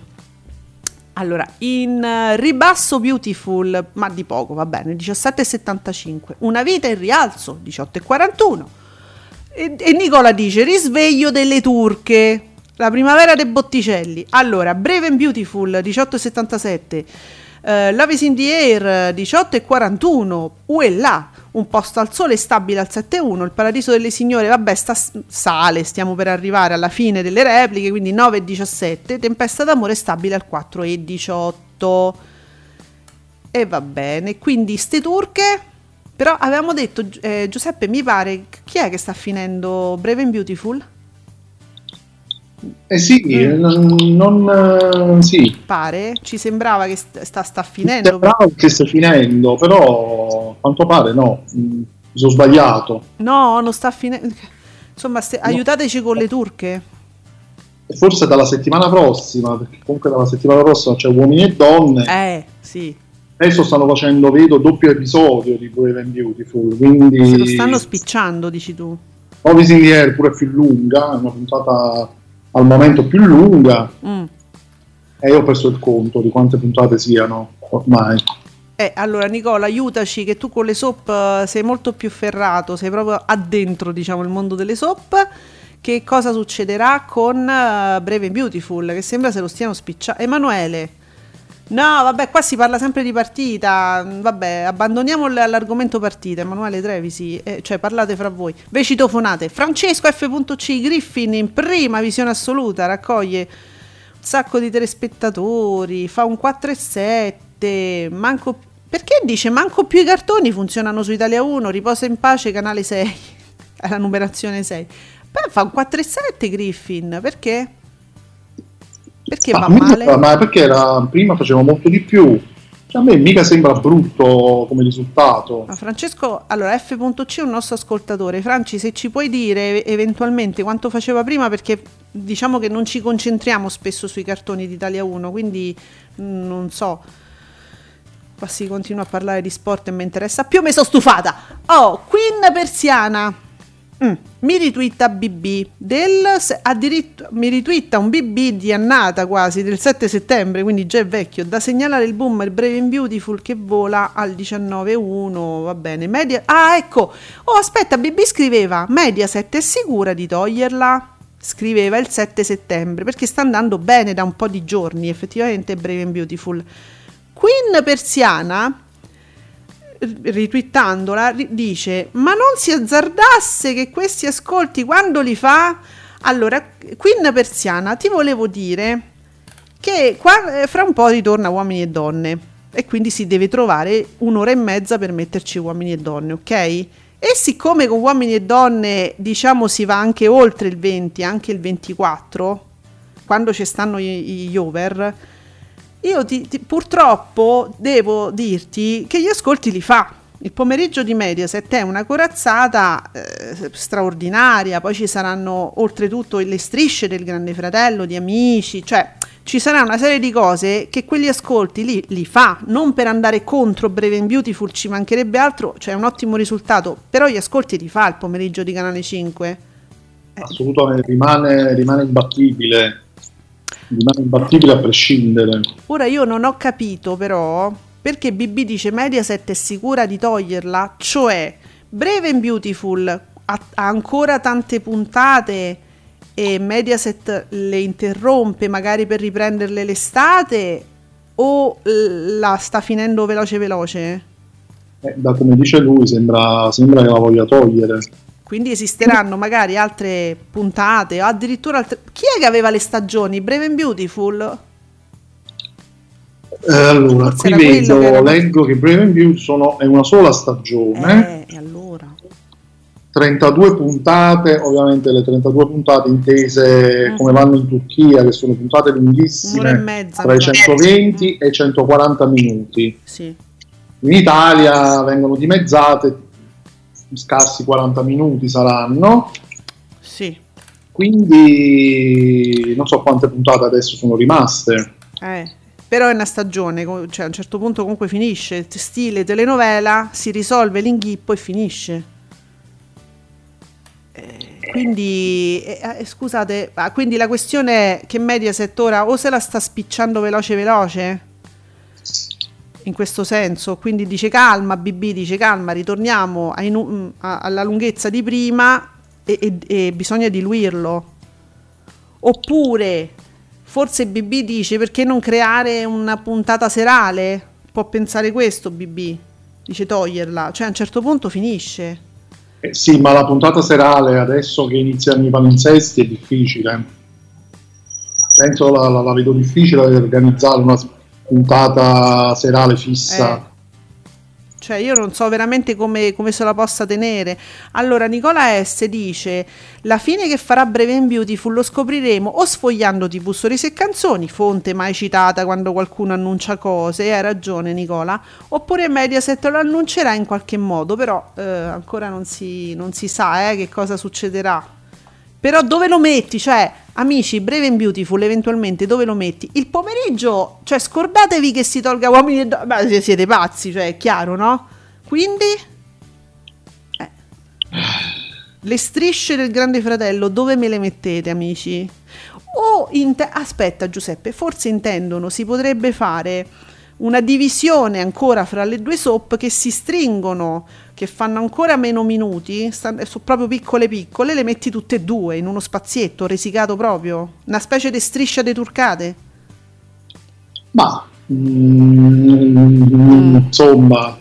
Allora, in eh, ribasso Beautiful, ma di poco, va bene, 17,75. Una vita in rialzo, 18,41. E, e Nicola dice, risveglio delle turche, la primavera dei Botticelli. Allora, Brave and Beautiful, 18,77. Uh, Love is in the Air 18,41 Uella un posto al sole stabile al 7,1 il paradiso delle signore. Vabbè sta, sale stiamo per arrivare alla fine delle repliche quindi 9,17 tempesta d'amore stabile al 4,18 e va bene quindi ste turche? Però avevamo detto eh, Giuseppe mi pare chi è che sta finendo Brave and Beautiful? Eh sì, Mm. non, non- eh, sì. pare ci sembrava che st- sta, sta finendo Sembrava che stia finendo, però a quanto pare no, Mm, mi sono sbagliato. no non sta finendo insomma ste- aiutateci con le turche forse dalla settimana prossima, perché comunque dalla settimana prossima c'è uomini e donne. eh sì Adesso stanno facendo, vedo, doppio episodio di Brave and Beautiful, quindi se lo stanno spicciando dici tu the Air pure più lunga, è una puntata al momento più lunga Mm. e io ho perso il conto di quante puntate siano ormai. Eh, allora Nicola, aiutaci che tu con le soap eh, sei molto più ferrato, sei proprio addentro, diciamo, il mondo delle soap. Che cosa succederà con eh, Brave and Beautiful? Che sembra se lo stiano spicciando. Emanuele. No, vabbè, qua si parla sempre di partita. Vabbè, abbandoniamo l'argomento partita. Emanuele Trevisi, eh, cioè parlate fra voi. Ve citofonate. Francesco F.C. Griffin in prima visione assoluta raccoglie un sacco di telespettatori, fa un 4,7, manco... Perché dice manco più i cartoni funzionano su Italia 1, riposa in pace canale 6, è la numerazione 6. Beh, fa un 4,7 Griffin, perché? Perché Ma va male? sembra- ma perché era- prima faceva molto di più. Cioè, a me mica sembra brutto come risultato. Ma Francesco, allora F.C è un nostro ascoltatore. Franci, se ci puoi dire eventualmente quanto faceva prima, perché diciamo che non ci concentriamo spesso sui cartoni di Italia 1, quindi mm, non so. Qua si continua a parlare di sport e mi interessa più, mi sono stufata. Oh, Queen Persiana. Mm, mi ritwitta BB del addirittura mi ritwitta un BB di annata quasi del 7 settembre, quindi già è vecchio. Da segnalare il boomer Brave and Beautiful che vola al 19.1. Va bene, media. Ah, ecco. Oh, aspetta, BB scriveva: Mediaset è sicura di toglierla? Scriveva il 7 settembre perché sta andando bene da un po' di giorni, effettivamente Brave and Beautiful. Queen Persiana ritwittandola ri- dice ma non si azzardasse che questi ascolti quando li fa? Allora Queen Persiana ti volevo dire che qua, eh, fra un po' ritorna uomini e donne e quindi si deve trovare un'ora e mezza per metterci uomini e donne ok? E siccome con uomini e donne diciamo si va anche oltre il 20 anche il 24 quando ci stanno gli, gli over io ti- ti- purtroppo devo dirti che gli ascolti li fa Il pomeriggio di Mediaset è una corazzata eh, straordinaria, poi ci saranno oltretutto le strisce del Grande Fratello, di amici, cioè ci sarà una serie di cose che quegli ascolti li, li fa, non per andare contro Brave and Beautiful, ci mancherebbe altro, cioè è un ottimo risultato, però gli ascolti li fa il pomeriggio di Canale 5. Assolutamente, rimane, rimane imbattibile. Rimane imbattibile a prescindere. Ora io non ho capito però perché BB dice Mediaset è sicura di toglierla, cioè Brave and Beautiful ha, ha ancora tante puntate e Mediaset le interrompe magari per riprenderle l'estate o la sta finendo veloce veloce? Eh, da come dice lui, sembra, sembra che la voglia togliere. Quindi esisteranno magari altre puntate o addirittura altre... Chi è che aveva le stagioni? Brave and Beautiful? Eh, allora, Forse qui vedo, che era- leggo che Brave and Beauty sono, è una sola stagione, Eh, e allora? 32 puntate, ovviamente le 32 puntate intese Mm. come vanno in Turchia, che sono puntate Un'ora e lunghissime, mezza. tra i mi pare. 120 e i 140 minuti. Sì. In Italia vengono dimezzate, scarsi 40 minuti saranno, Sì. quindi non so quante puntate adesso sono rimaste. Eh, però è una stagione, cioè a un certo punto comunque finisce, stile telenovela, si risolve l'inghippo e finisce. Eh, quindi, eh, eh, scusate, ah, quindi la questione è che Mediaset ora o se la sta spicciando veloce veloce? In questo senso, quindi dice calma, BB dice calma, ritorniamo nu- mm, a- alla lunghezza di prima e, e- e bisogna diluirlo. Oppure forse BB dice perché non creare una puntata serale? Può pensare questo BB, dice toglierla, cioè a un certo punto finisce. Eh, sì, ma la puntata serale adesso che iniziano i palinsesti è difficile. Penso la, la- la vedo difficile organizzare una puntata serale fissa. Eh. Cioè io non so veramente come, come se la possa tenere. Allora Nicola S dice la fine che farà Breve and Beautiful lo scopriremo o sfogliando TV Stories e canzoni, fonte mai citata quando qualcuno annuncia cose, hai ragione Nicola, oppure Mediaset lo annuncerà in qualche modo, però eh, ancora non si, non si sa eh, che cosa succederà. Però dove lo metti? Cioè, amici, Brave and Beautiful, eventualmente dove lo metti? Il pomeriggio, cioè scordatevi che si tolga uomini e donne. Beh, siete pazzi, cioè, è chiaro, no? Quindi... eh. Le strisce del Grande Fratello, dove me le mettete, amici? O inte- aspetta, Giuseppe, forse intendono si potrebbe fare una divisione ancora fra le due soap che si stringono, che fanno ancora meno minuti, sta- sono proprio piccole piccole, le metti tutte e due in uno spazietto resicato proprio, una specie di striscia deturcate. Ma mm, insomma,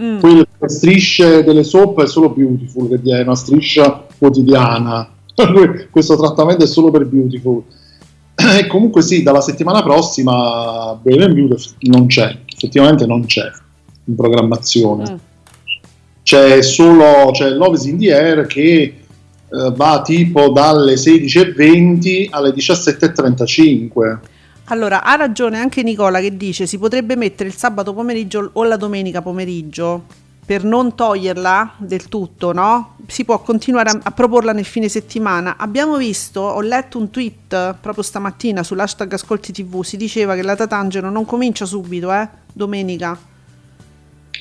Mm. quelle strisce delle soap è solo Beautiful, che è una striscia quotidiana. Questo trattamento è solo per Beautiful. E comunque sì, dalla settimana prossima Brave and Beautiful non c'è, effettivamente non c'è in programmazione. Mm. C'è solo c'è Love is in the Air che eh, va tipo dalle 16.20 alle 17.35. Allora, ha ragione anche Nicola che dice si potrebbe mettere il sabato pomeriggio o la domenica pomeriggio per non toglierla del tutto, no? Si può continuare a, a proporla nel fine settimana. Abbiamo visto, ho letto un tweet proprio stamattina sull'hashtag Ascolti TV, si diceva che la Tatangelo non comincia subito, eh? Domenica.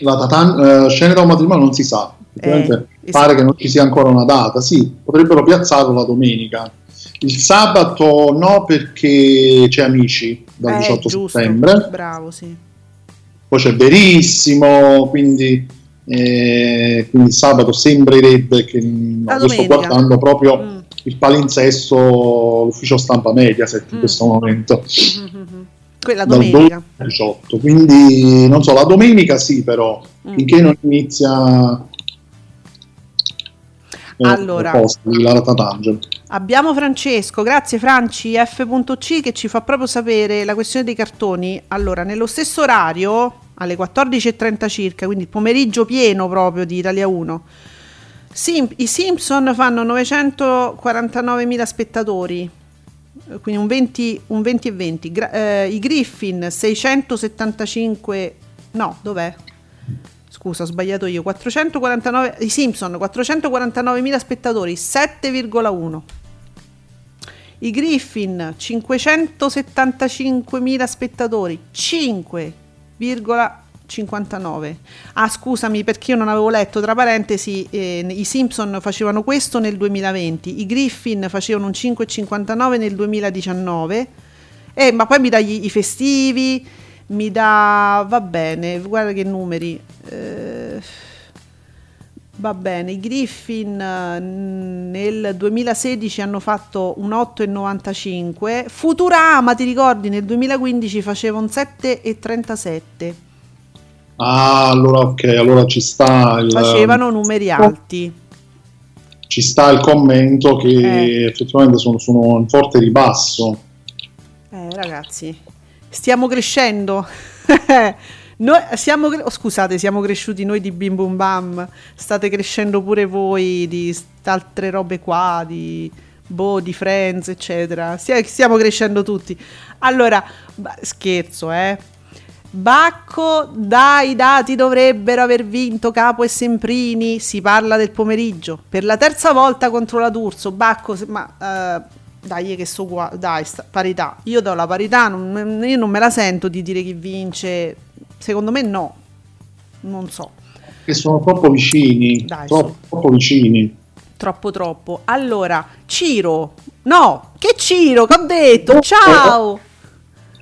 La Tatan- eh, scene da un matrimonio non si sa, Eh, pare che non ci sia ancora una data, sì, potrebbero piazzarlo la domenica. Il sabato no perché c'è Amici dal Eh, 18 giusto. settembre, Bravo, sì. poi c'è Verissimo, quindi, eh, quindi il sabato sembrerebbe che no, La io sto guardando proprio Mm. il palinsesto, l'ufficio stampa Mediaset in Mm. questo momento. Mhm. Quella dal domenica. 12 al 18 quindi non so la domenica sì però Mm. finché non inizia eh, Allora. post di Lara Tatangelo Abbiamo Francesco, grazie Franci F.C che ci fa proprio sapere la questione dei cartoni. Allora, nello stesso orario, alle 14.30 circa, quindi il pomeriggio pieno proprio di Italia 1, Sim- i Simpson fanno 949.000 spettatori, quindi un 20, un 20 e 20. Gra- eh, I Griffin 675... No, dov'è? scusa, ho sbagliato io. 449 i Simpson 449.000 spettatori, 7,1. I Griffin 575.000 spettatori, 5,59. Ah, scusami perché io non avevo letto, tra parentesi, eh, i Simpson facevano questo nel 2020, i Griffin facevano un 5,59 nel 2019. Eh, ma poi mi dà i festivi, mi dà... va bene, guarda che numeri. eh, Va bene, i Griffin eh, nel 2016 hanno fatto un 8,95, Futurama, ti ricordi, nel 2015 faceva un 7,37, Ah, allora ok, allora ci sta il, facevano numeri alti. ci sta il commento che Eh. effettivamente sono, sono in forte ribasso. Eh ragazzi, stiamo crescendo. Noi siamo, oh, scusate, siamo cresciuti noi di Bim Bum Bam, state crescendo pure voi di altre robe qua, di boh, di Friends, eccetera. Stia- Stiamo crescendo tutti. Allora, scherzo, eh. Bacco, dai, dati dovrebbero aver vinto Capo e Semprini. Si parla del pomeriggio per la terza volta contro la D'Urso. Bacco, ma eh, dai, che so qua, dai, sta- parità. Io do la parità, non, io non me la sento di dire chi vince. Secondo me, no, non so. Che sono troppo vicini, Dai, troppo, troppo vicini. Troppo, troppo. Allora, Ciro, no, che Ciro, che ho detto, ciao.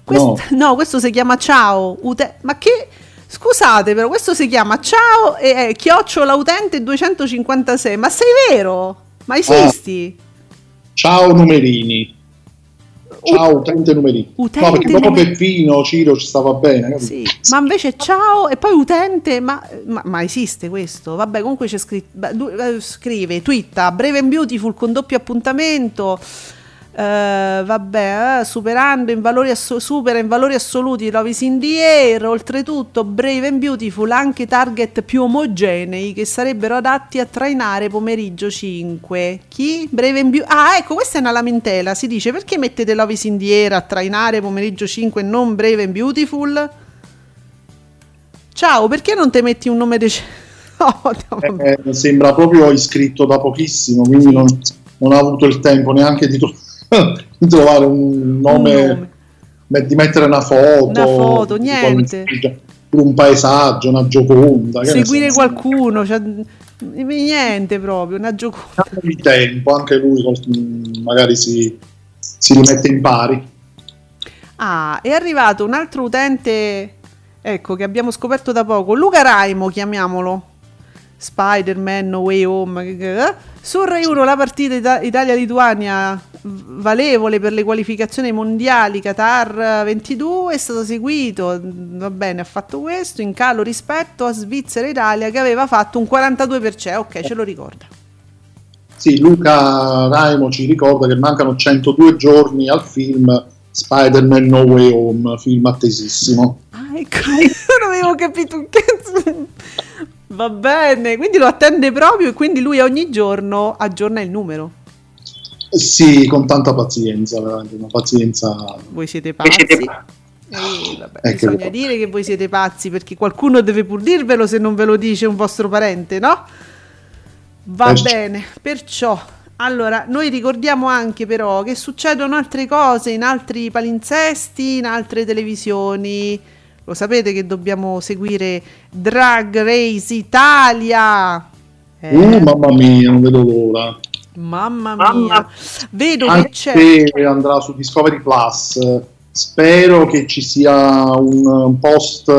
Questo, no. questo si chiama ciao. ute- ma che scusate, però questo si chiama ciao e eh, chiocciola utente 256. Ma sei vero? Ma esisti? Ciao numerini. Ciao utente numerini. Utente no, perché proprio numeri- Peppino, Ciro ci stava bene. Sì, ma invece ciao e poi utente, ma, ma- ma esiste questo? Vabbè, comunque c'è scritto, eh, scrive, twitta, breve and beautiful con doppio appuntamento, eh, vabbè, eh, superando in valori, asso- supera in valori assoluti Love is in the air, oltretutto brave and beautiful anche target più omogenei che sarebbero adatti a trainare pomeriggio 5. Chi? Brave and beautiful. Ah, ecco, questa è una lamentela, si dice perché mettete Love is in the air a trainare pomeriggio 5 e non brave and beautiful? Ciao, perché non ti metti un nome decente? No, no, vabbè. Eh, sembra proprio iscritto da pochissimo, quindi non, non ha avuto il tempo neanche di, tro- di trovare un nome, Un nome. me- di mettere una foto, Una foto, niente. un paesaggio, una gioconda. Seguire qualcuno, cioè, niente proprio, una gioconda. di tempo, anche lui magari si, si rimette in pari. Ah, è arrivato un altro utente, ecco, che abbiamo scoperto da poco, Luca Raimo, chiamiamolo. Spider-Man, No Way Home. eh? Su Rai 1 la partita Ita- Italia-Lituania valevole per le qualificazioni mondiali Qatar 22 è stato seguito, va bene, ha fatto questo, in calo rispetto a Svizzera-Italia che aveva fatto un 42%, ok, ce lo ricorda. Sì, Luca Raimo ci ricorda che mancano 102 giorni al film Spider-Man No Way Home, film attesissimo. Ah, ecco, non avevo capito un cazzo. Va bene, quindi lo attende proprio e quindi lui ogni giorno aggiorna il numero. Sì, con tanta pazienza, veramente, una pazienza... Voi siete pazzi. Eh, vabbè, Ecco. bisogna dire che voi siete pazzi perché qualcuno deve pur dirvelo se non ve lo dice un vostro parente, no? Va Perciò- bene, perciò allora noi ricordiamo anche però che succedono altre cose in altri palinsesti, in altre televisioni. Lo sapete che dobbiamo seguire Drag Race Italia. Eh, Uh, mamma mia, non vedo l'ora. mamma mia, vedo che Anche c'è. se andrà su Discovery Plus. Spero che ci sia un, post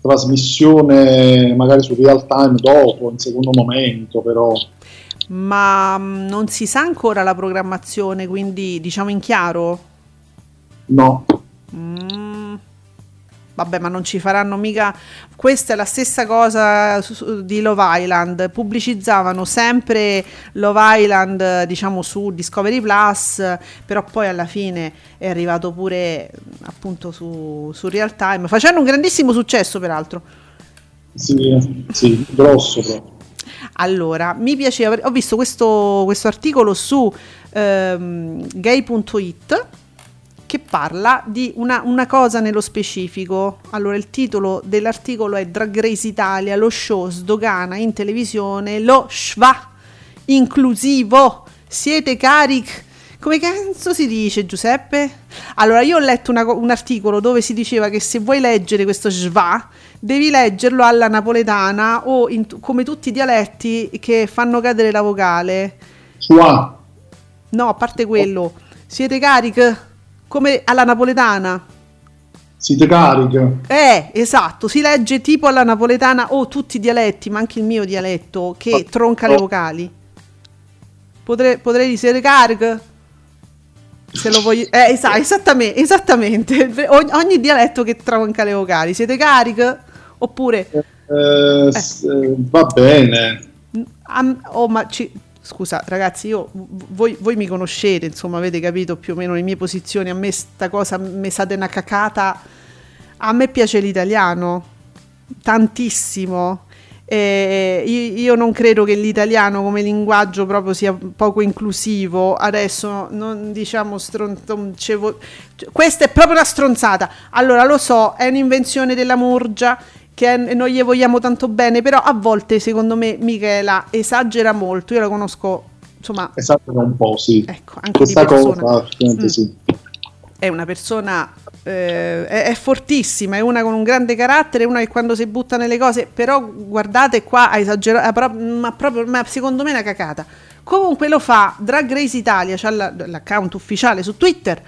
trasmissione magari su real time dopo, in secondo momento, però Ma mm, non si sa ancora la programmazione, quindi diciamo in chiaro? no. Mm. Vabbè, ma non ci faranno mica. Questa è la stessa cosa di Love Island. Pubblicizzavano sempre Love Island, diciamo, su Discovery Plus, però poi alla fine è arrivato pure appunto su, su Real Time, facendo un grandissimo successo, peraltro. Sì, sì, grosso proprio. Allora, mi piaceva, ho visto questo, questo articolo su ehm, gay.it che parla di una, una cosa nello specifico. Allora, il titolo dell'articolo è Drag Race Italia, lo show sdogana in televisione lo schwa inclusivo. Siete carichi? Come cazzo si dice Giuseppe? Allora, io ho letto una un articolo dove si diceva che se vuoi leggere questo schwa, devi leggerlo alla napoletana o in come tutti i dialetti che fanno cadere la vocale. Schwa. No, a parte quello, siete carichi? Come alla napoletana. Siete cariche? Eh, esatto, si legge tipo alla napoletana o tutti i dialetti, ma anche il mio dialetto, che tronca le vocali. Potrei, potrei dire cariche? Se lo voglio... Eh, esa- esattamente, esattamente. Ogni, ogni dialetto che tronca le vocali. Siete cariche? Oppure... Eh, s- eh, va bene. Am- oh, ma ci- scusa ragazzi, io, voi, voi mi conoscete, insomma, avete capito più o meno le mie posizioni. A me sta cosa mi sa una cacata. A me piace l'italiano tantissimo. E io, io non credo che l'italiano come linguaggio proprio sia poco inclusivo. Adesso non diciamo stron- non ce vo- questa è proprio una stronzata. Allora lo so, è un'invenzione della Murgia che non gli vogliamo tanto bene, però a volte secondo me Michela esagera molto. Io la conosco, insomma, Esatto, un po', sì. ecco, anche Questa cosa, Mm. sì. È una persona eh, è, è fortissima, è una con un grande carattere, è una che quando si butta nelle cose, però guardate qua ha esagerato, ma proprio ma secondo me è una cacata. Comunque lo fa Drag Race Italia, c'ha la- l'account ufficiale su Twitter.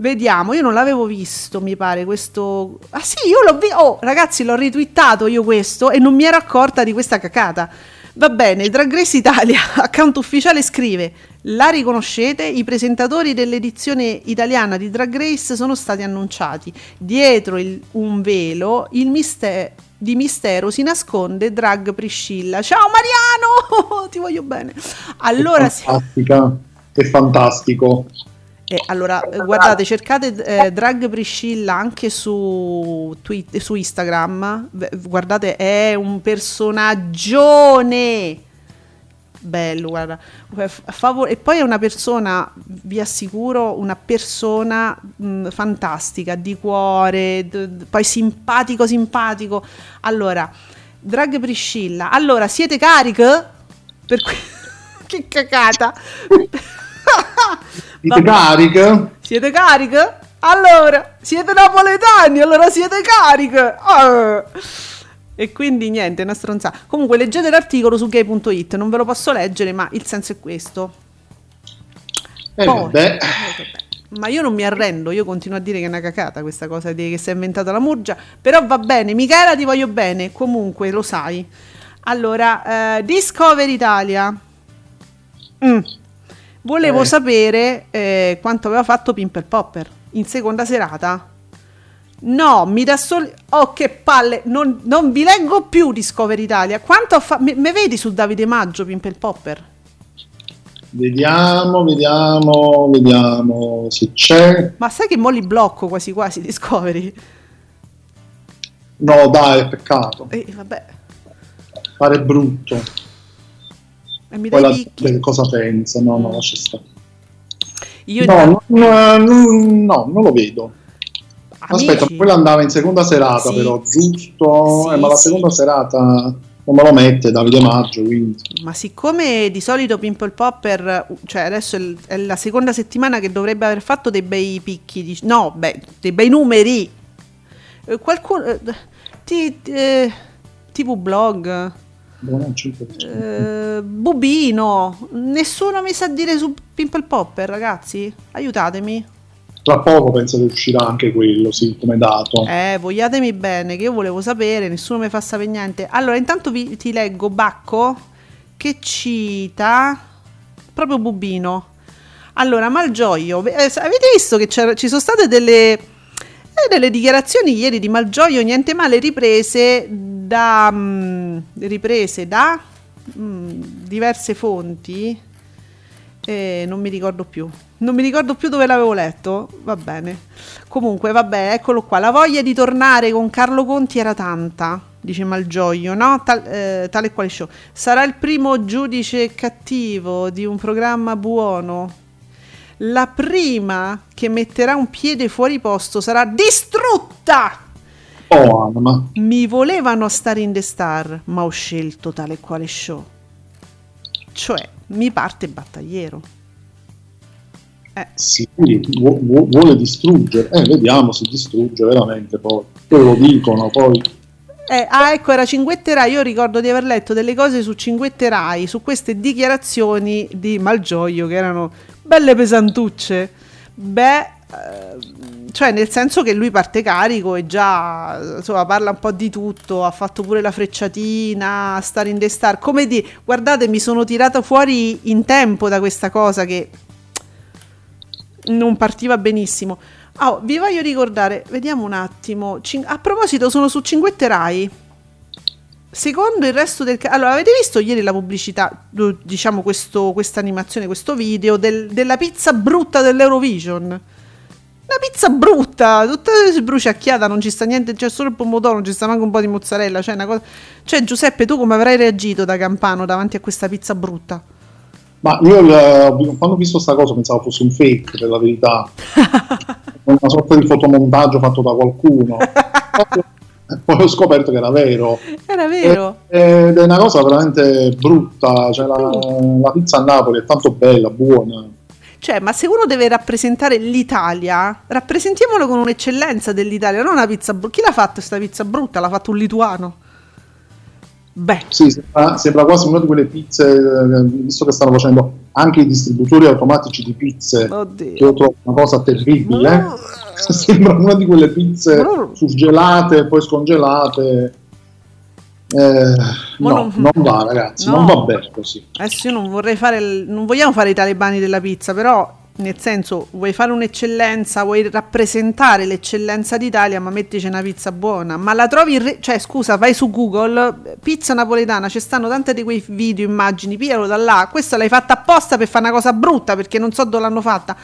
Vediamo, io non l'avevo visto, mi pare questo. Ah sì, io l'ho visto. Oh, ragazzi, l'ho ritwittato io questo e non mi ero accorta di questa cacata. Va bene, Drag Race Italia, account ufficiale scrive: La riconoscete? I presentatori dell'edizione italiana di Drag Race sono stati annunciati. Dietro il- un velo il miste- di mistero si nasconde Drag Priscilla. Ciao Mariano! Ti voglio bene. Allora, è fantastica. È fantastico. Eh, allora, guardate, cercate eh, Drag Priscilla anche su, Twitter, su Instagram. Guardate, è un personaggione. Bello, guarda. E poi è una persona, vi assicuro, una persona mh, fantastica, di cuore, d- d- poi simpatico, simpatico. Allora, Drag Priscilla. Allora, siete cariche? Per que- che cacata. Siete cariche? Siete cariche? Allora, siete napoletani, allora siete cariche. Ah. E quindi niente, una stronzata. Comunque leggete l'articolo su gay.it, non ve lo posso leggere, ma il senso è questo. Eh, Poi- eh, vabbè. Ma io non mi arrendo, io continuo a dire che è una cacata questa cosa di che si è inventata la murgia, però va bene, Michela ti voglio bene, comunque lo sai. Allora, eh, Discover Italia. Mm. Volevo Eh. sapere eh, quanto aveva fatto Pimple Popper in seconda serata. No, mi dà solo. Oh, che palle! Non, non vi leggo più Discover Italia. Quanto ha fatto. Me vedi su Davide Maggio Pimple Popper? Vediamo, vediamo, vediamo se c'è. Ma sai che mo li blocco quasi quasi Discovery? No, dai, peccato. E vabbè, Pare brutto. E mi dai picchi. cosa pensa? No, no, lascia stare. Io No, non, non- no, non lo vedo. Aspetta, amici, quella andava in seconda serata, Sì. però giusto. Sì, eh, ma la sì. seconda serata non me lo mette Davide Maggio, quindi. Ma siccome di solito Pimple Popper, cioè adesso è, la seconda settimana che dovrebbe aver fatto dei bei picchi, di- no, beh, dei bei numeri. Eh, Qualcuno. eh, ti- eh, TV blog. C'è più. eh, Bubino. Nessuno mi sa dire su Pimple Popper, ragazzi. Aiutatemi. Tra poco penso che uscirà anche quello, sì, come dato. Eh, vogliatemi bene, che io volevo sapere, nessuno mi fa sapere niente. Allora, intanto vi, ti leggo Bacco che cita proprio Bubino. Allora, Malgioglio, eh, avete visto che ci sono state delle, eh, delle dichiarazioni ieri di Malgioglio, niente male, riprese da, mm, riprese da mm, diverse fonti. Eh, non mi ricordo più. Non mi ricordo più dove l'avevo letto. Va bene. Comunque, vabbè, eccolo qua. La voglia di tornare con Carlo Conti era tanta, dice Malgioglio, no? Tal- eh, tale e quale show. Sarà il primo giudice cattivo di un programma buono. La prima che metterà un piede fuori posto sarà distrutta. Oh, Anna, ma Mi volevano stare in The Star, ma ho scelto tale quale show. Cioè, mi parte battagliero. Eh, sì, vu- vu- vuole distruggere. Eh, vediamo se distrugge veramente poi. Poi lo dicono, poi... Eh, ah, ecco, era Cinguetterai. Io ricordo di aver letto delle cose su Cinguetterai, su queste dichiarazioni di Malgioglio che erano belle pesantucce. Beh, eh, cioè nel senso che lui parte carico e già insomma parla un po' di tutto. Ha fatto pure la frecciatina, Star in the Star. Come di, guardate, mi sono tirata fuori in tempo da questa cosa che non partiva benissimo. Oh, vi voglio ricordare, vediamo un attimo. Cin- a proposito, sono su Cinguetterai. Secondo il resto del... Allora, avete visto ieri la pubblicità, diciamo questa animazione, questo video del- della pizza brutta dell'Eurovision? La pizza brutta, tutta sbruciacchiata, non ci sta niente, c'è solo il pomodoro, non ci sta manco un po' di mozzarella. Cioè, una cosa... cioè Giuseppe, tu come avrai reagito da campano davanti a questa pizza brutta? Ma io quando ho visto sta cosa pensavo fosse un fake, per la verità. una sorta di fotomontaggio fatto da qualcuno. Poi- ho scoperto che era vero. Era vero? Eh, Ed è una cosa veramente brutta. Cioè, la, la pizza a Napoli è tanto bella, buona. Cioè, ma se uno deve rappresentare l'Italia, rappresentiamolo con un'eccellenza dell'Italia, non una pizza brutta. Chi l'ha fatta questa pizza brutta? L'ha fatto un lituano. Beh, Sì, sembra, sembra quasi una di quelle pizze, eh, visto che stanno facendo anche i distributori automatici di pizze, che oddio. io trovo una cosa terribile. Sembra una di quelle pizze Mm. surgelate e poi scongelate. Eh, no, non- non va ragazzi, No. non va bene così. Adesso io non vorrei fare, il- non vogliamo fare i talebani della pizza, però nel senso, vuoi fare un'eccellenza, vuoi rappresentare l'eccellenza d'Italia, ma mettici una pizza buona. Ma la trovi, re- cioè scusa, vai su Google, pizza napoletana, ci stanno tante di quei video, immagini, piglialo da là. Questa l'hai fatta apposta per fare una cosa brutta, perché non so dove l'hanno fatta.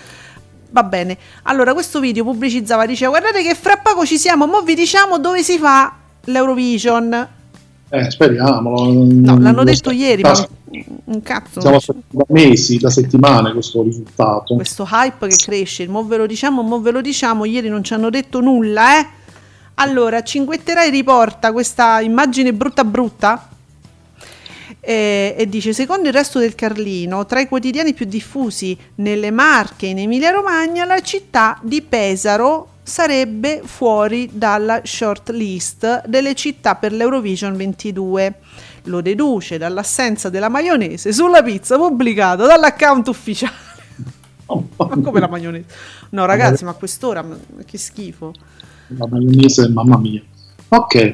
Va bene. Allora, questo video pubblicizzava, diceva, guardate che fra poco ci siamo, mo vi diciamo dove si fa l'Eurovision. Eh, speriamo. No, l'hanno detto ieri, ma un cazzo. Siamo da mesi, da settimane questo risultato. questo hype che cresce, mo ve lo diciamo, mo ve lo diciamo, ieri non ci hanno detto nulla, eh. Allora, Cinguetterai riporta questa immagine brutta brutta eh, e dice, secondo il resto del Carlino, tra i quotidiani più diffusi nelle Marche e in Emilia Romagna, la città di Pesaro sarebbe fuori dalla short list delle città per l'Eurovision 22. Lo deduce dall'assenza della maionese sulla pizza pubblicata dall'account ufficiale. Ma come la maionese? No, ragazzi, ma a quest'ora che schifo. La maionese, mamma mia. Ok,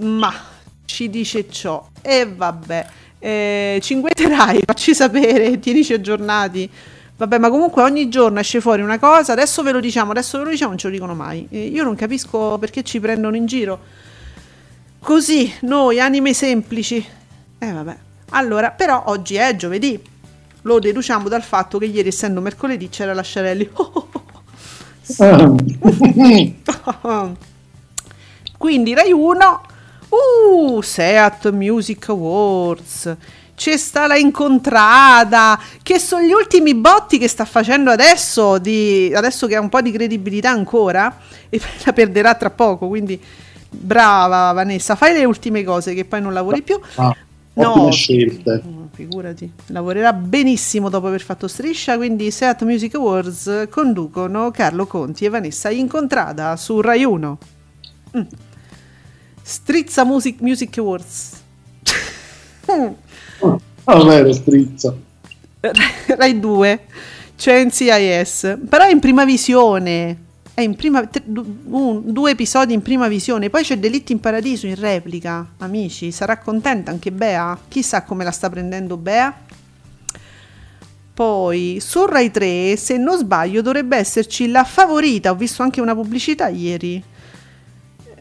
Ma ci dice ciò. E vabbè. Eh, cinguetterai, facci sapere, tienici aggiornati. Vabbè, ma comunque ogni giorno esce fuori una cosa. Adesso ve lo diciamo, adesso ve lo diciamo, non ce lo dicono mai. Eh, io non capisco perché ci prendono in giro. Così, noi, anime semplici. Eh, vabbè. Allora, però oggi è giovedì. Lo deduciamo dal fatto che ieri, essendo mercoledì, c'era la Sciarelli. Quindi Rai 1, uh, Seat Music Awards, c'è sta la incontrada, che sono gli ultimi botti che sta facendo adesso, di, adesso che ha un po' di credibilità ancora, e la perderà tra poco, quindi brava Vanessa, fai le ultime cose che poi non lavori più. ah, No. scelte. No, figurati, lavorerà benissimo dopo aver fatto striscia, quindi Seat Music Awards conducono Carlo Conti e Vanessa Incontrada su Rai 1. Mm. Strizza Music, Music Awards. Ah, vero, strizza. Rai 2 c'è NCIS, però è in prima visione. È in prima, tre- un- due episodi in prima visione, poi c'è Delitti in Paradiso in replica. Amici, sarà contenta anche Bea? Chissà come la sta prendendo Bea. Poi su Rai 3, se non sbaglio, dovrebbe esserci la favorita. Ho visto anche una pubblicità ieri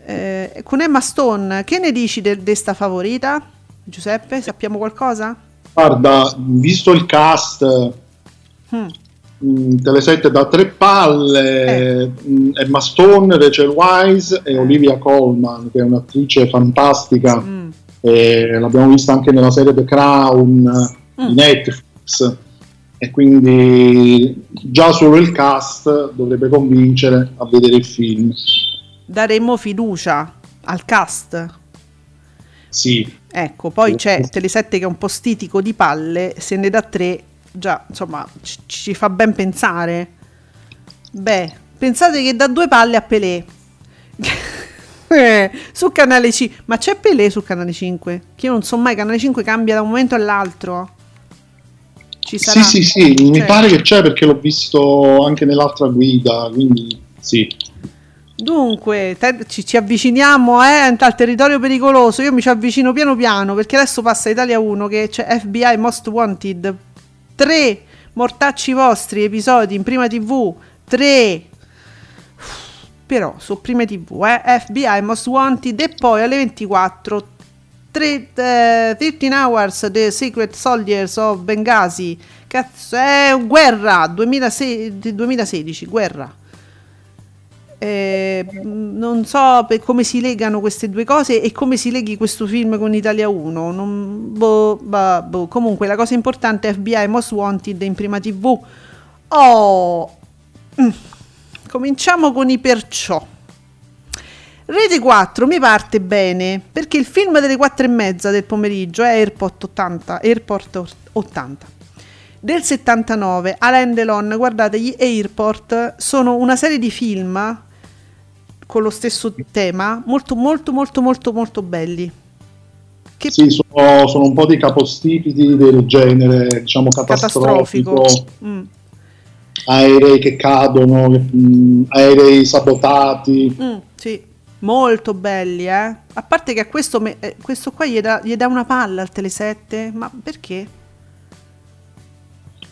eh, con Emma Stone. Che ne dici di questa favorita? Giuseppe, sappiamo qualcosa? Guarda, visto il cast, Hmm. mh, Telesette da tre palle, Eh. mh, Emma Stone, Rachel Wise e Olivia Colman, che è un'attrice fantastica. Mm. E l'abbiamo vista anche nella serie The Crown Mm. di Netflix. e quindi già solo il cast dovrebbe convincere a vedere il film. Daremo fiducia al cast. Sì, Ecco, poi c'è Telesette che è un po' stitico di palle, se ne dà tre, già, insomma, ci, ci fa ben pensare. Beh, pensate che da due palle a Pelé. Su canale 5, ma c'è Pelé su canale 5? Che io non so mai, canale 5 cambia da un momento all'altro. Ci sarà. sì, sì, sì, mi Cioè, pare che c'è perché l'ho visto anche nell'altra guida, quindi sì. Dunque, te- ci, ci avviciniamo eh, al territorio pericoloso. Io mi ci avvicino piano piano perché adesso passa Italia 1 che c'è FBI Most Wanted. Tre mortacci vostri episodi in prima TV. Tre. Però su prima TV, eh, FBI Most Wanted e poi alle 24 tre, eh, 13 Hours The Secret Soldiers of Benghazi. Cazzo, è guerra 2006 2016, guerra. Eh, non so come si legano queste due cose e come si leghi questo film con Italia 1. Non- boh, bah, boh. Comunque, la cosa importante è FBI Most Wanted in prima TV. Oh, mm. cominciamo con i perciò. Rete 4 mi parte bene perché il film delle 4 e mezza del pomeriggio è Airport 80. Airport 80 del 79 Alain Delon guardate gli Airport sono una serie di film con lo stesso tema molto molto molto molto molto belli. Che Sì, sono, sono un po' di capostipiti del genere, diciamo, catastrofico, catastrofico. Mm, aerei che cadono, mh, aerei sabotati. mm, sì. Molto belli eh. A parte che a questo, me- eh, questo qua gli dà, gli dà una palla al Tele7 ma perché?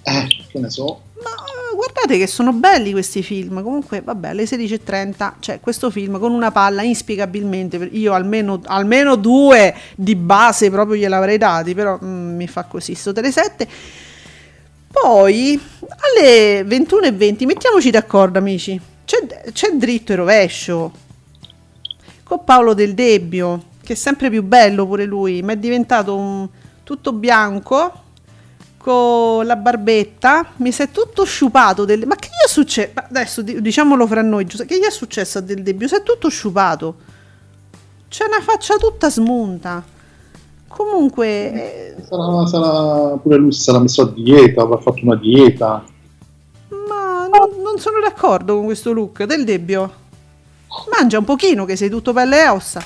Eh, che ne so. Ma guardate che sono belli questi film. Comunque, vabbè, alle 16.30 c'è questo film con una palla inspiegabilmente. Io almeno, almeno due di base proprio gliel'avrei dati, però mm, mi fa così sto tele 7. Poi alle 21.20 mettiamoci d'accordo, amici. C'è, c'è dritto e rovescio con Paolo Del Debbio, che è sempre più bello pure lui. Mi è diventato un tutto bianco con la barbetta, mi si è tutto sciupato. Del... Ma che gli è successo? Adesso di- diciamolo fra noi, Giuseppe, che gli è successo a Del Debbio? Si è tutto sciupato. C'è una faccia tutta smunta. Comunque, eh, Sarà, sarà- pure lui si sarà messo a dieta, avrà fatto una dieta. ma non, non sono d'accordo con questo look del Debbio. Mangia un pochino che sei tutto pelle e ossa.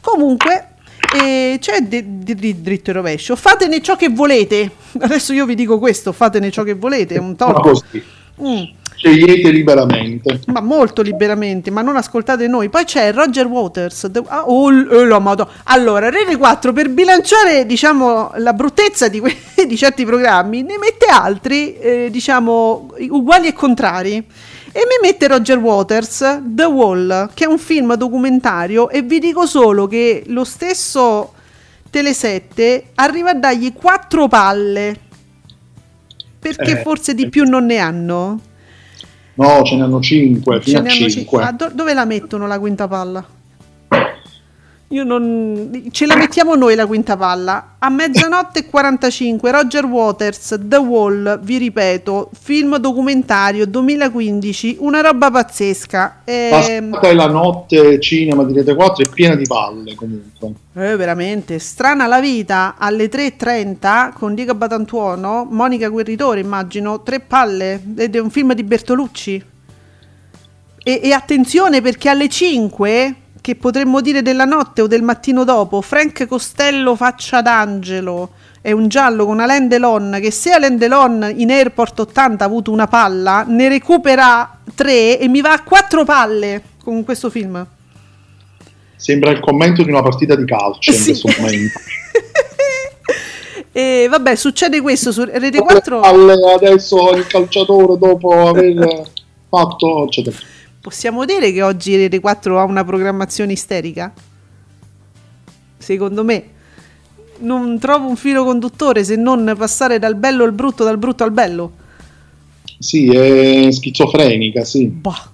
Comunque, eh, c'è di- di- di- dritto e rovescio. Fatene ciò che volete. Adesso io vi dico questo: fatene ciò che volete. È un torto. Mm. scegliete liberamente. ma molto liberamente, ma non ascoltate noi. Poi c'è Roger Waters. the- ah, oh, oh, la madonna. Allora, Rete 4 per bilanciare, diciamo, la bruttezza di, que- di certi programmi, ne mette altri, eh, diciamo, uguali e contrari. E mi mette Roger Waters The Wall, che è un film documentario e vi dico solo che lo stesso Tele7 arriva a dargli quattro palle. Perché Eh, forse di più non ne hanno? No, ce ne hanno 5, fino Ce a ne hanno 5. cin- Ah, do- dove la mettono la quinta palla? Io non... Ce la mettiamo noi la quinta palla. A mezzanotte e 45, Roger Waters, The Wall, vi ripeto, film documentario 2015, una roba pazzesca. Ehm, Passata è la notte cinema di Rete 4 è piena di palle comunque. eh, veramente, strana la vita, alle 3.30 con Diego Batantuono, Monica Guerritore immagino, tre palle, ed è un film di Bertolucci. E, e attenzione perché alle 5, che potremmo dire della notte o del mattino dopo, Frank Costello faccia d'angelo. È un giallo con Alain Delon che se Alain Delon in Airport 80 ha avuto una palla, ne recupera tre e mi va a quattro palle con questo film. Sembra il commento di una partita di calcio in Sì. questo momento. e vabbè, succede questo su Rete Le 4. palle adesso il calciatore dopo aver fatto eccetera. Possiamo dire che oggi Rete 4 ha una programmazione isterica? Secondo me. Non trovo un filo conduttore se non passare dal bello al brutto, dal brutto al bello. Sì, è schizofrenica, sì. Bah.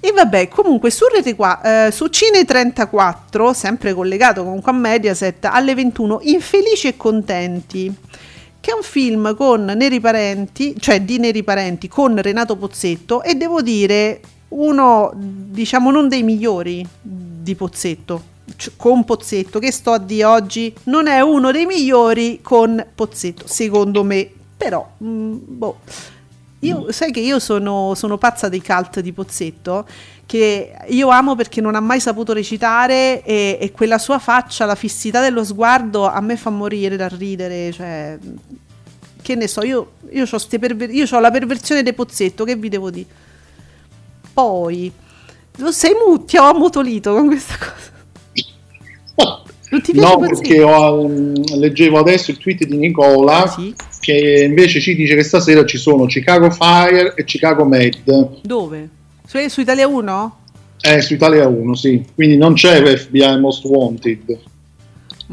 E vabbè, comunque su Rete qua, eh, su Cine 34, sempre collegato comunque a Mediaset, alle 21, Infelici e Contenti. che è un film con Neri Parenti, cioè di Neri Parenti, con Renato Pozzetto e devo dire uno, diciamo, non dei migliori di Pozzetto, c- con Pozzetto, che sto a dire oggi, non è uno dei migliori con Pozzetto, secondo me, però, mm, boh. Io, sai che io sono, sono pazza dei cult di Pozzetto, che io amo perché non ha mai saputo recitare e, e quella sua faccia, la fissità dello sguardo a me fa morire dal ridere, cioè, che ne so, io, io ho la perversione di Pozzetto, che vi devo dire? Poi, sei mu- ti ho ammutolito con questa cosa. Non ti piace No, perché ho, mm, leggevo adesso il tweet di Nicola Sì. che invece ci dice che stasera ci sono Chicago Fire e Chicago Med. Dove? Su, su Italia 1? Eh, su Italia 1, sì. Quindi non c'è FBI Most Wanted.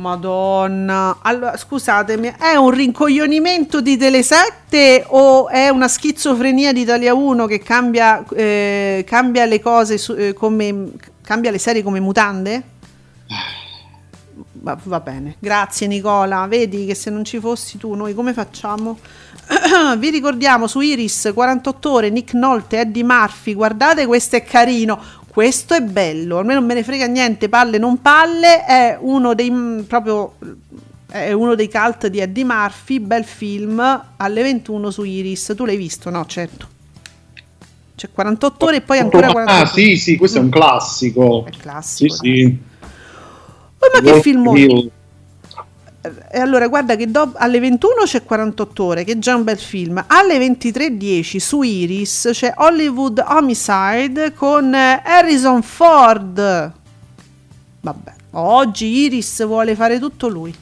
Madonna, allora scusatemi, è un rincoglionimento di Tele7 o è una schizofrenia di Italia 1 che cambia, eh, cambia le cose su- eh, come cambia le serie come mutande? Va, va bene, grazie Nicola. Vedi che se non ci fossi tu, noi come facciamo? Vi ricordiamo su Iris 48 ore, Nick Nolte, Eddie Murphy. Guardate, questo è carino. Questo è bello. A me non me ne frega niente, palle non palle. È uno dei mm, proprio. È uno dei cult di Eddie Murphy. Bel film alle 21 su Iris. Tu l'hai visto? No, certo. C'è 48 ore e poi ancora 48 Ah, sì, sì, questo è un classico. È Sì, classico. sì. Oh, ma che Wolf film Hill. E allora guarda che do- alle 21 c'è 48 ore, che è già un bel film. Alle 23.10 su Iris c'è Hollywood Homicide con eh, Harrison Ford. Vabbè, oggi Iris vuole fare tutto lui.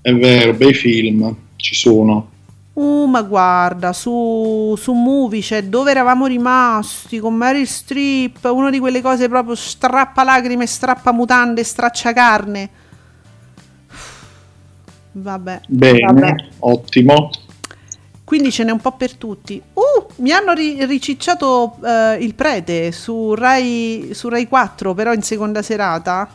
È vero, bei film ci sono. Uh, ma guarda, su, su Movie c'è Dove eravamo rimasti con Meryl Streep, una di quelle cose proprio strappa lacrime, strappa mutande, straccia carne. Vabbè. Bene, vabbè. ottimo. Quindi ce n'è un po' per tutti. Uh, mi hanno ri- ricicciato eh, il prete su Rai, su Rai 4, però in seconda serata,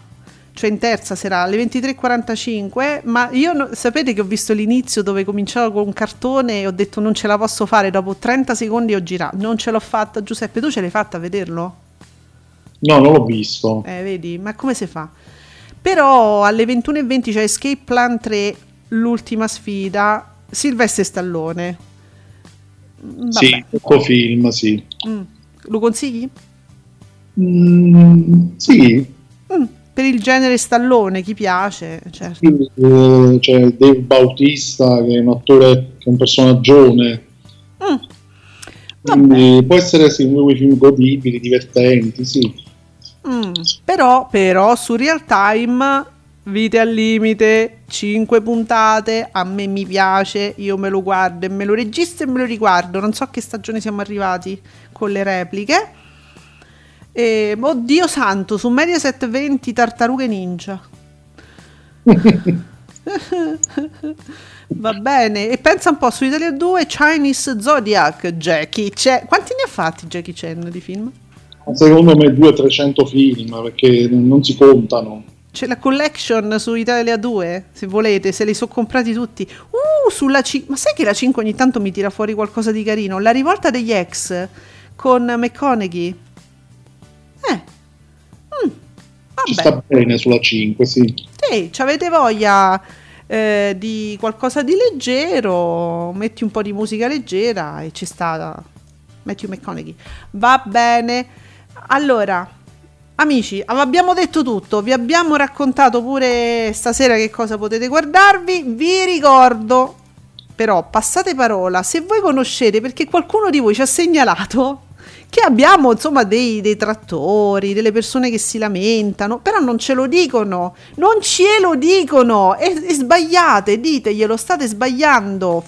cioè in terza serata, alle 23.45. Ma io no- sapete che ho visto l'inizio dove cominciavo con un cartone e ho detto non ce la posso fare. Dopo 30 secondi ho girato. Non ce l'ho fatta, Giuseppe. Tu ce l'hai fatta a vederlo? No, non l'ho visto. Eh, vedi, ma come si fa? Però alle 21.20 c'è Escape Plan 3, l'ultima sfida, Silvestre Stallone. Mm, Sì, Vabbè. tutto film, sì. Mm. Lo consigli? Mm, sì, Mm, Per il genere Stallone, chi piace? Certo. Eh, c'è Dave Bautista che è un attore che è un personaggione. Mm. Quindi può essere sì, uno di quei film godibili, divertenti, sì. Mm, Però, però su Real Time, vite al limite, 5 puntate, a me mi piace, io me lo guardo e me lo registro e me lo riguardo. Non so a che stagione siamo arrivati con le repliche. E, oddio santo, su Mediaset 20 Tartarughe Ninja. Va bene, e pensa un po' su Italia 2 Chinese Zodiac Jackie Chan. Quanti ne ha fatti Jackie Chan di film? Secondo me 200-300 film perché non si contano. C'è la collection su Italia 2, se volete, se li sono comprati tutti. Uh, sulla 5. Ma sai che la 5 ogni tanto mi tira fuori qualcosa di carino? La rivolta degli ex con McConaughey. Eh. Mm, Ci vabbè. sta bene sulla 5, sì. Sì, ci avete voglia eh, di qualcosa di leggero, metti un po' di musica leggera e ci sta Matthew McConaughey. Va bene. Allora, amici, abbiamo detto tutto, vi abbiamo raccontato pure stasera che cosa potete guardarvi. Vi ricordo, però, passate parola, se voi conoscete, perché qualcuno di voi ci ha segnalato che abbiamo insomma dei detrattori, delle persone che si lamentano, però non ce lo dicono, non ce lo dicono. E, e sbagliate, diteglielo, state sbagliando.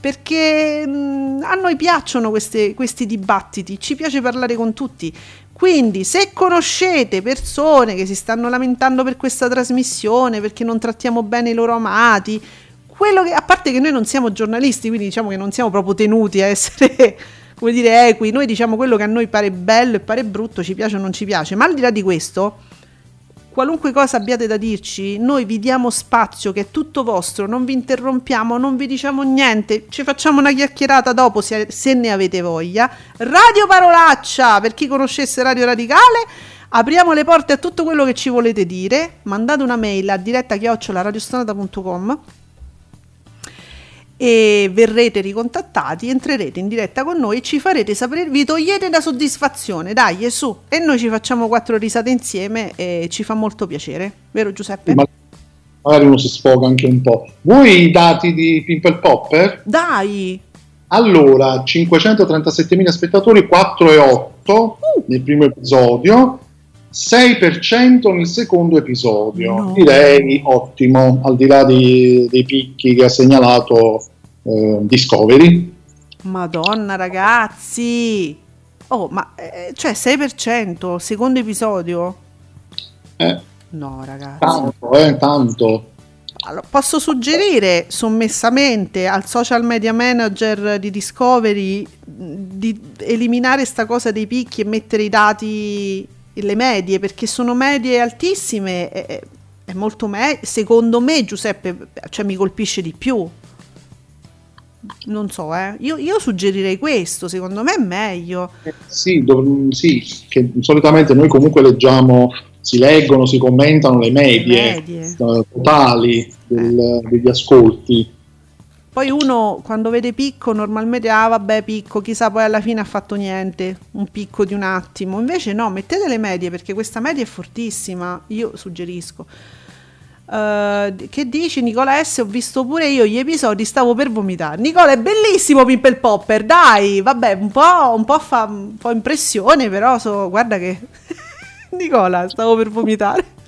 Perché mh, a noi piacciono queste- questi dibattiti, ci piace parlare con tutti. Quindi, se conoscete persone che si stanno lamentando per questa trasmissione, perché non trattiamo bene i loro amati, quello che, a parte che noi non siamo giornalisti, quindi diciamo che non siamo proprio tenuti a essere, come dire, equi, noi diciamo quello che a noi pare bello e pare brutto, ci piace o non ci piace, ma al di là di questo, qualunque cosa abbiate da dirci, noi vi diamo spazio che è tutto vostro, non vi interrompiamo, non vi diciamo niente, ci facciamo una chiacchierata dopo se, se ne avete voglia. Radio Parolaccia, per chi conoscesse Radio Radicale, apriamo le porte a tutto quello che ci volete dire, mandate una mail a diretta chiocciolaradiostonata.com e verrete ricontattati, entrerete in diretta con noi e ci farete sapere, vi togliete la soddisfazione, dai, su, e noi ci facciamo quattro risate insieme e ci fa molto piacere, vero Giuseppe? Ma- magari uno si sfoga anche un po'. Vuoi i dati di Pimple Popper? Dai, Allora, 537.000 spettatori, 4,8 nel primo episodio, 6% nel secondo episodio. No. Direi ottimo, al di là di- dei picchi che ha segnalato eh, Discovery. madonna ragazzi, oh ma eh, cioè 6%, secondo episodio? Eh, No ragazzi. tanto, eh, tanto. Allora, posso suggerire sommessamente al social media manager di Discovery di eliminare sta cosa dei picchi e mettere i dati le medie perché sono medie altissime e- è molto meglio secondo me Giuseppe cioè mi colpisce di più non so eh io, io suggerirei questo secondo me è meglio Sì, dov- sì, che solitamente noi comunque leggiamo, si leggono, si commentano le medie, medie. eh, totali del- degli ascolti. Poi uno quando vede picco normalmente, ah vabbè picco, chissà poi alla fine ha fatto niente, un picco di un attimo. Invece no, mettete le medie perché questa media è fortissima, io suggerisco. Eh, che dici Nicola S? Ho visto pure io gli episodi, stavo per vomitare. Nicola è bellissimo Pimple Popper, dai, vabbè, un po', un po' fa un po' impressione, però so- guarda che... Nicola, stavo per vomitare.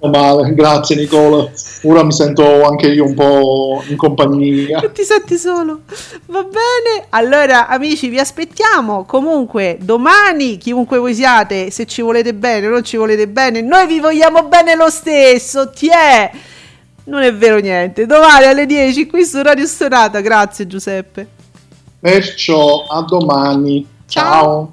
Male, grazie Nicola. Ora mi sento anche io un po' in compagnia. Non ti senti solo. Va bene. Allora, amici, vi aspettiamo. Comunque, domani, chiunque voi siate, se ci volete bene o non ci volete bene, noi vi vogliamo bene lo stesso. Tiè. Non è vero niente. Domani alle 10 qui su Radio Stonata. Grazie Giuseppe. Perciò a domani. Ciao. Ciao.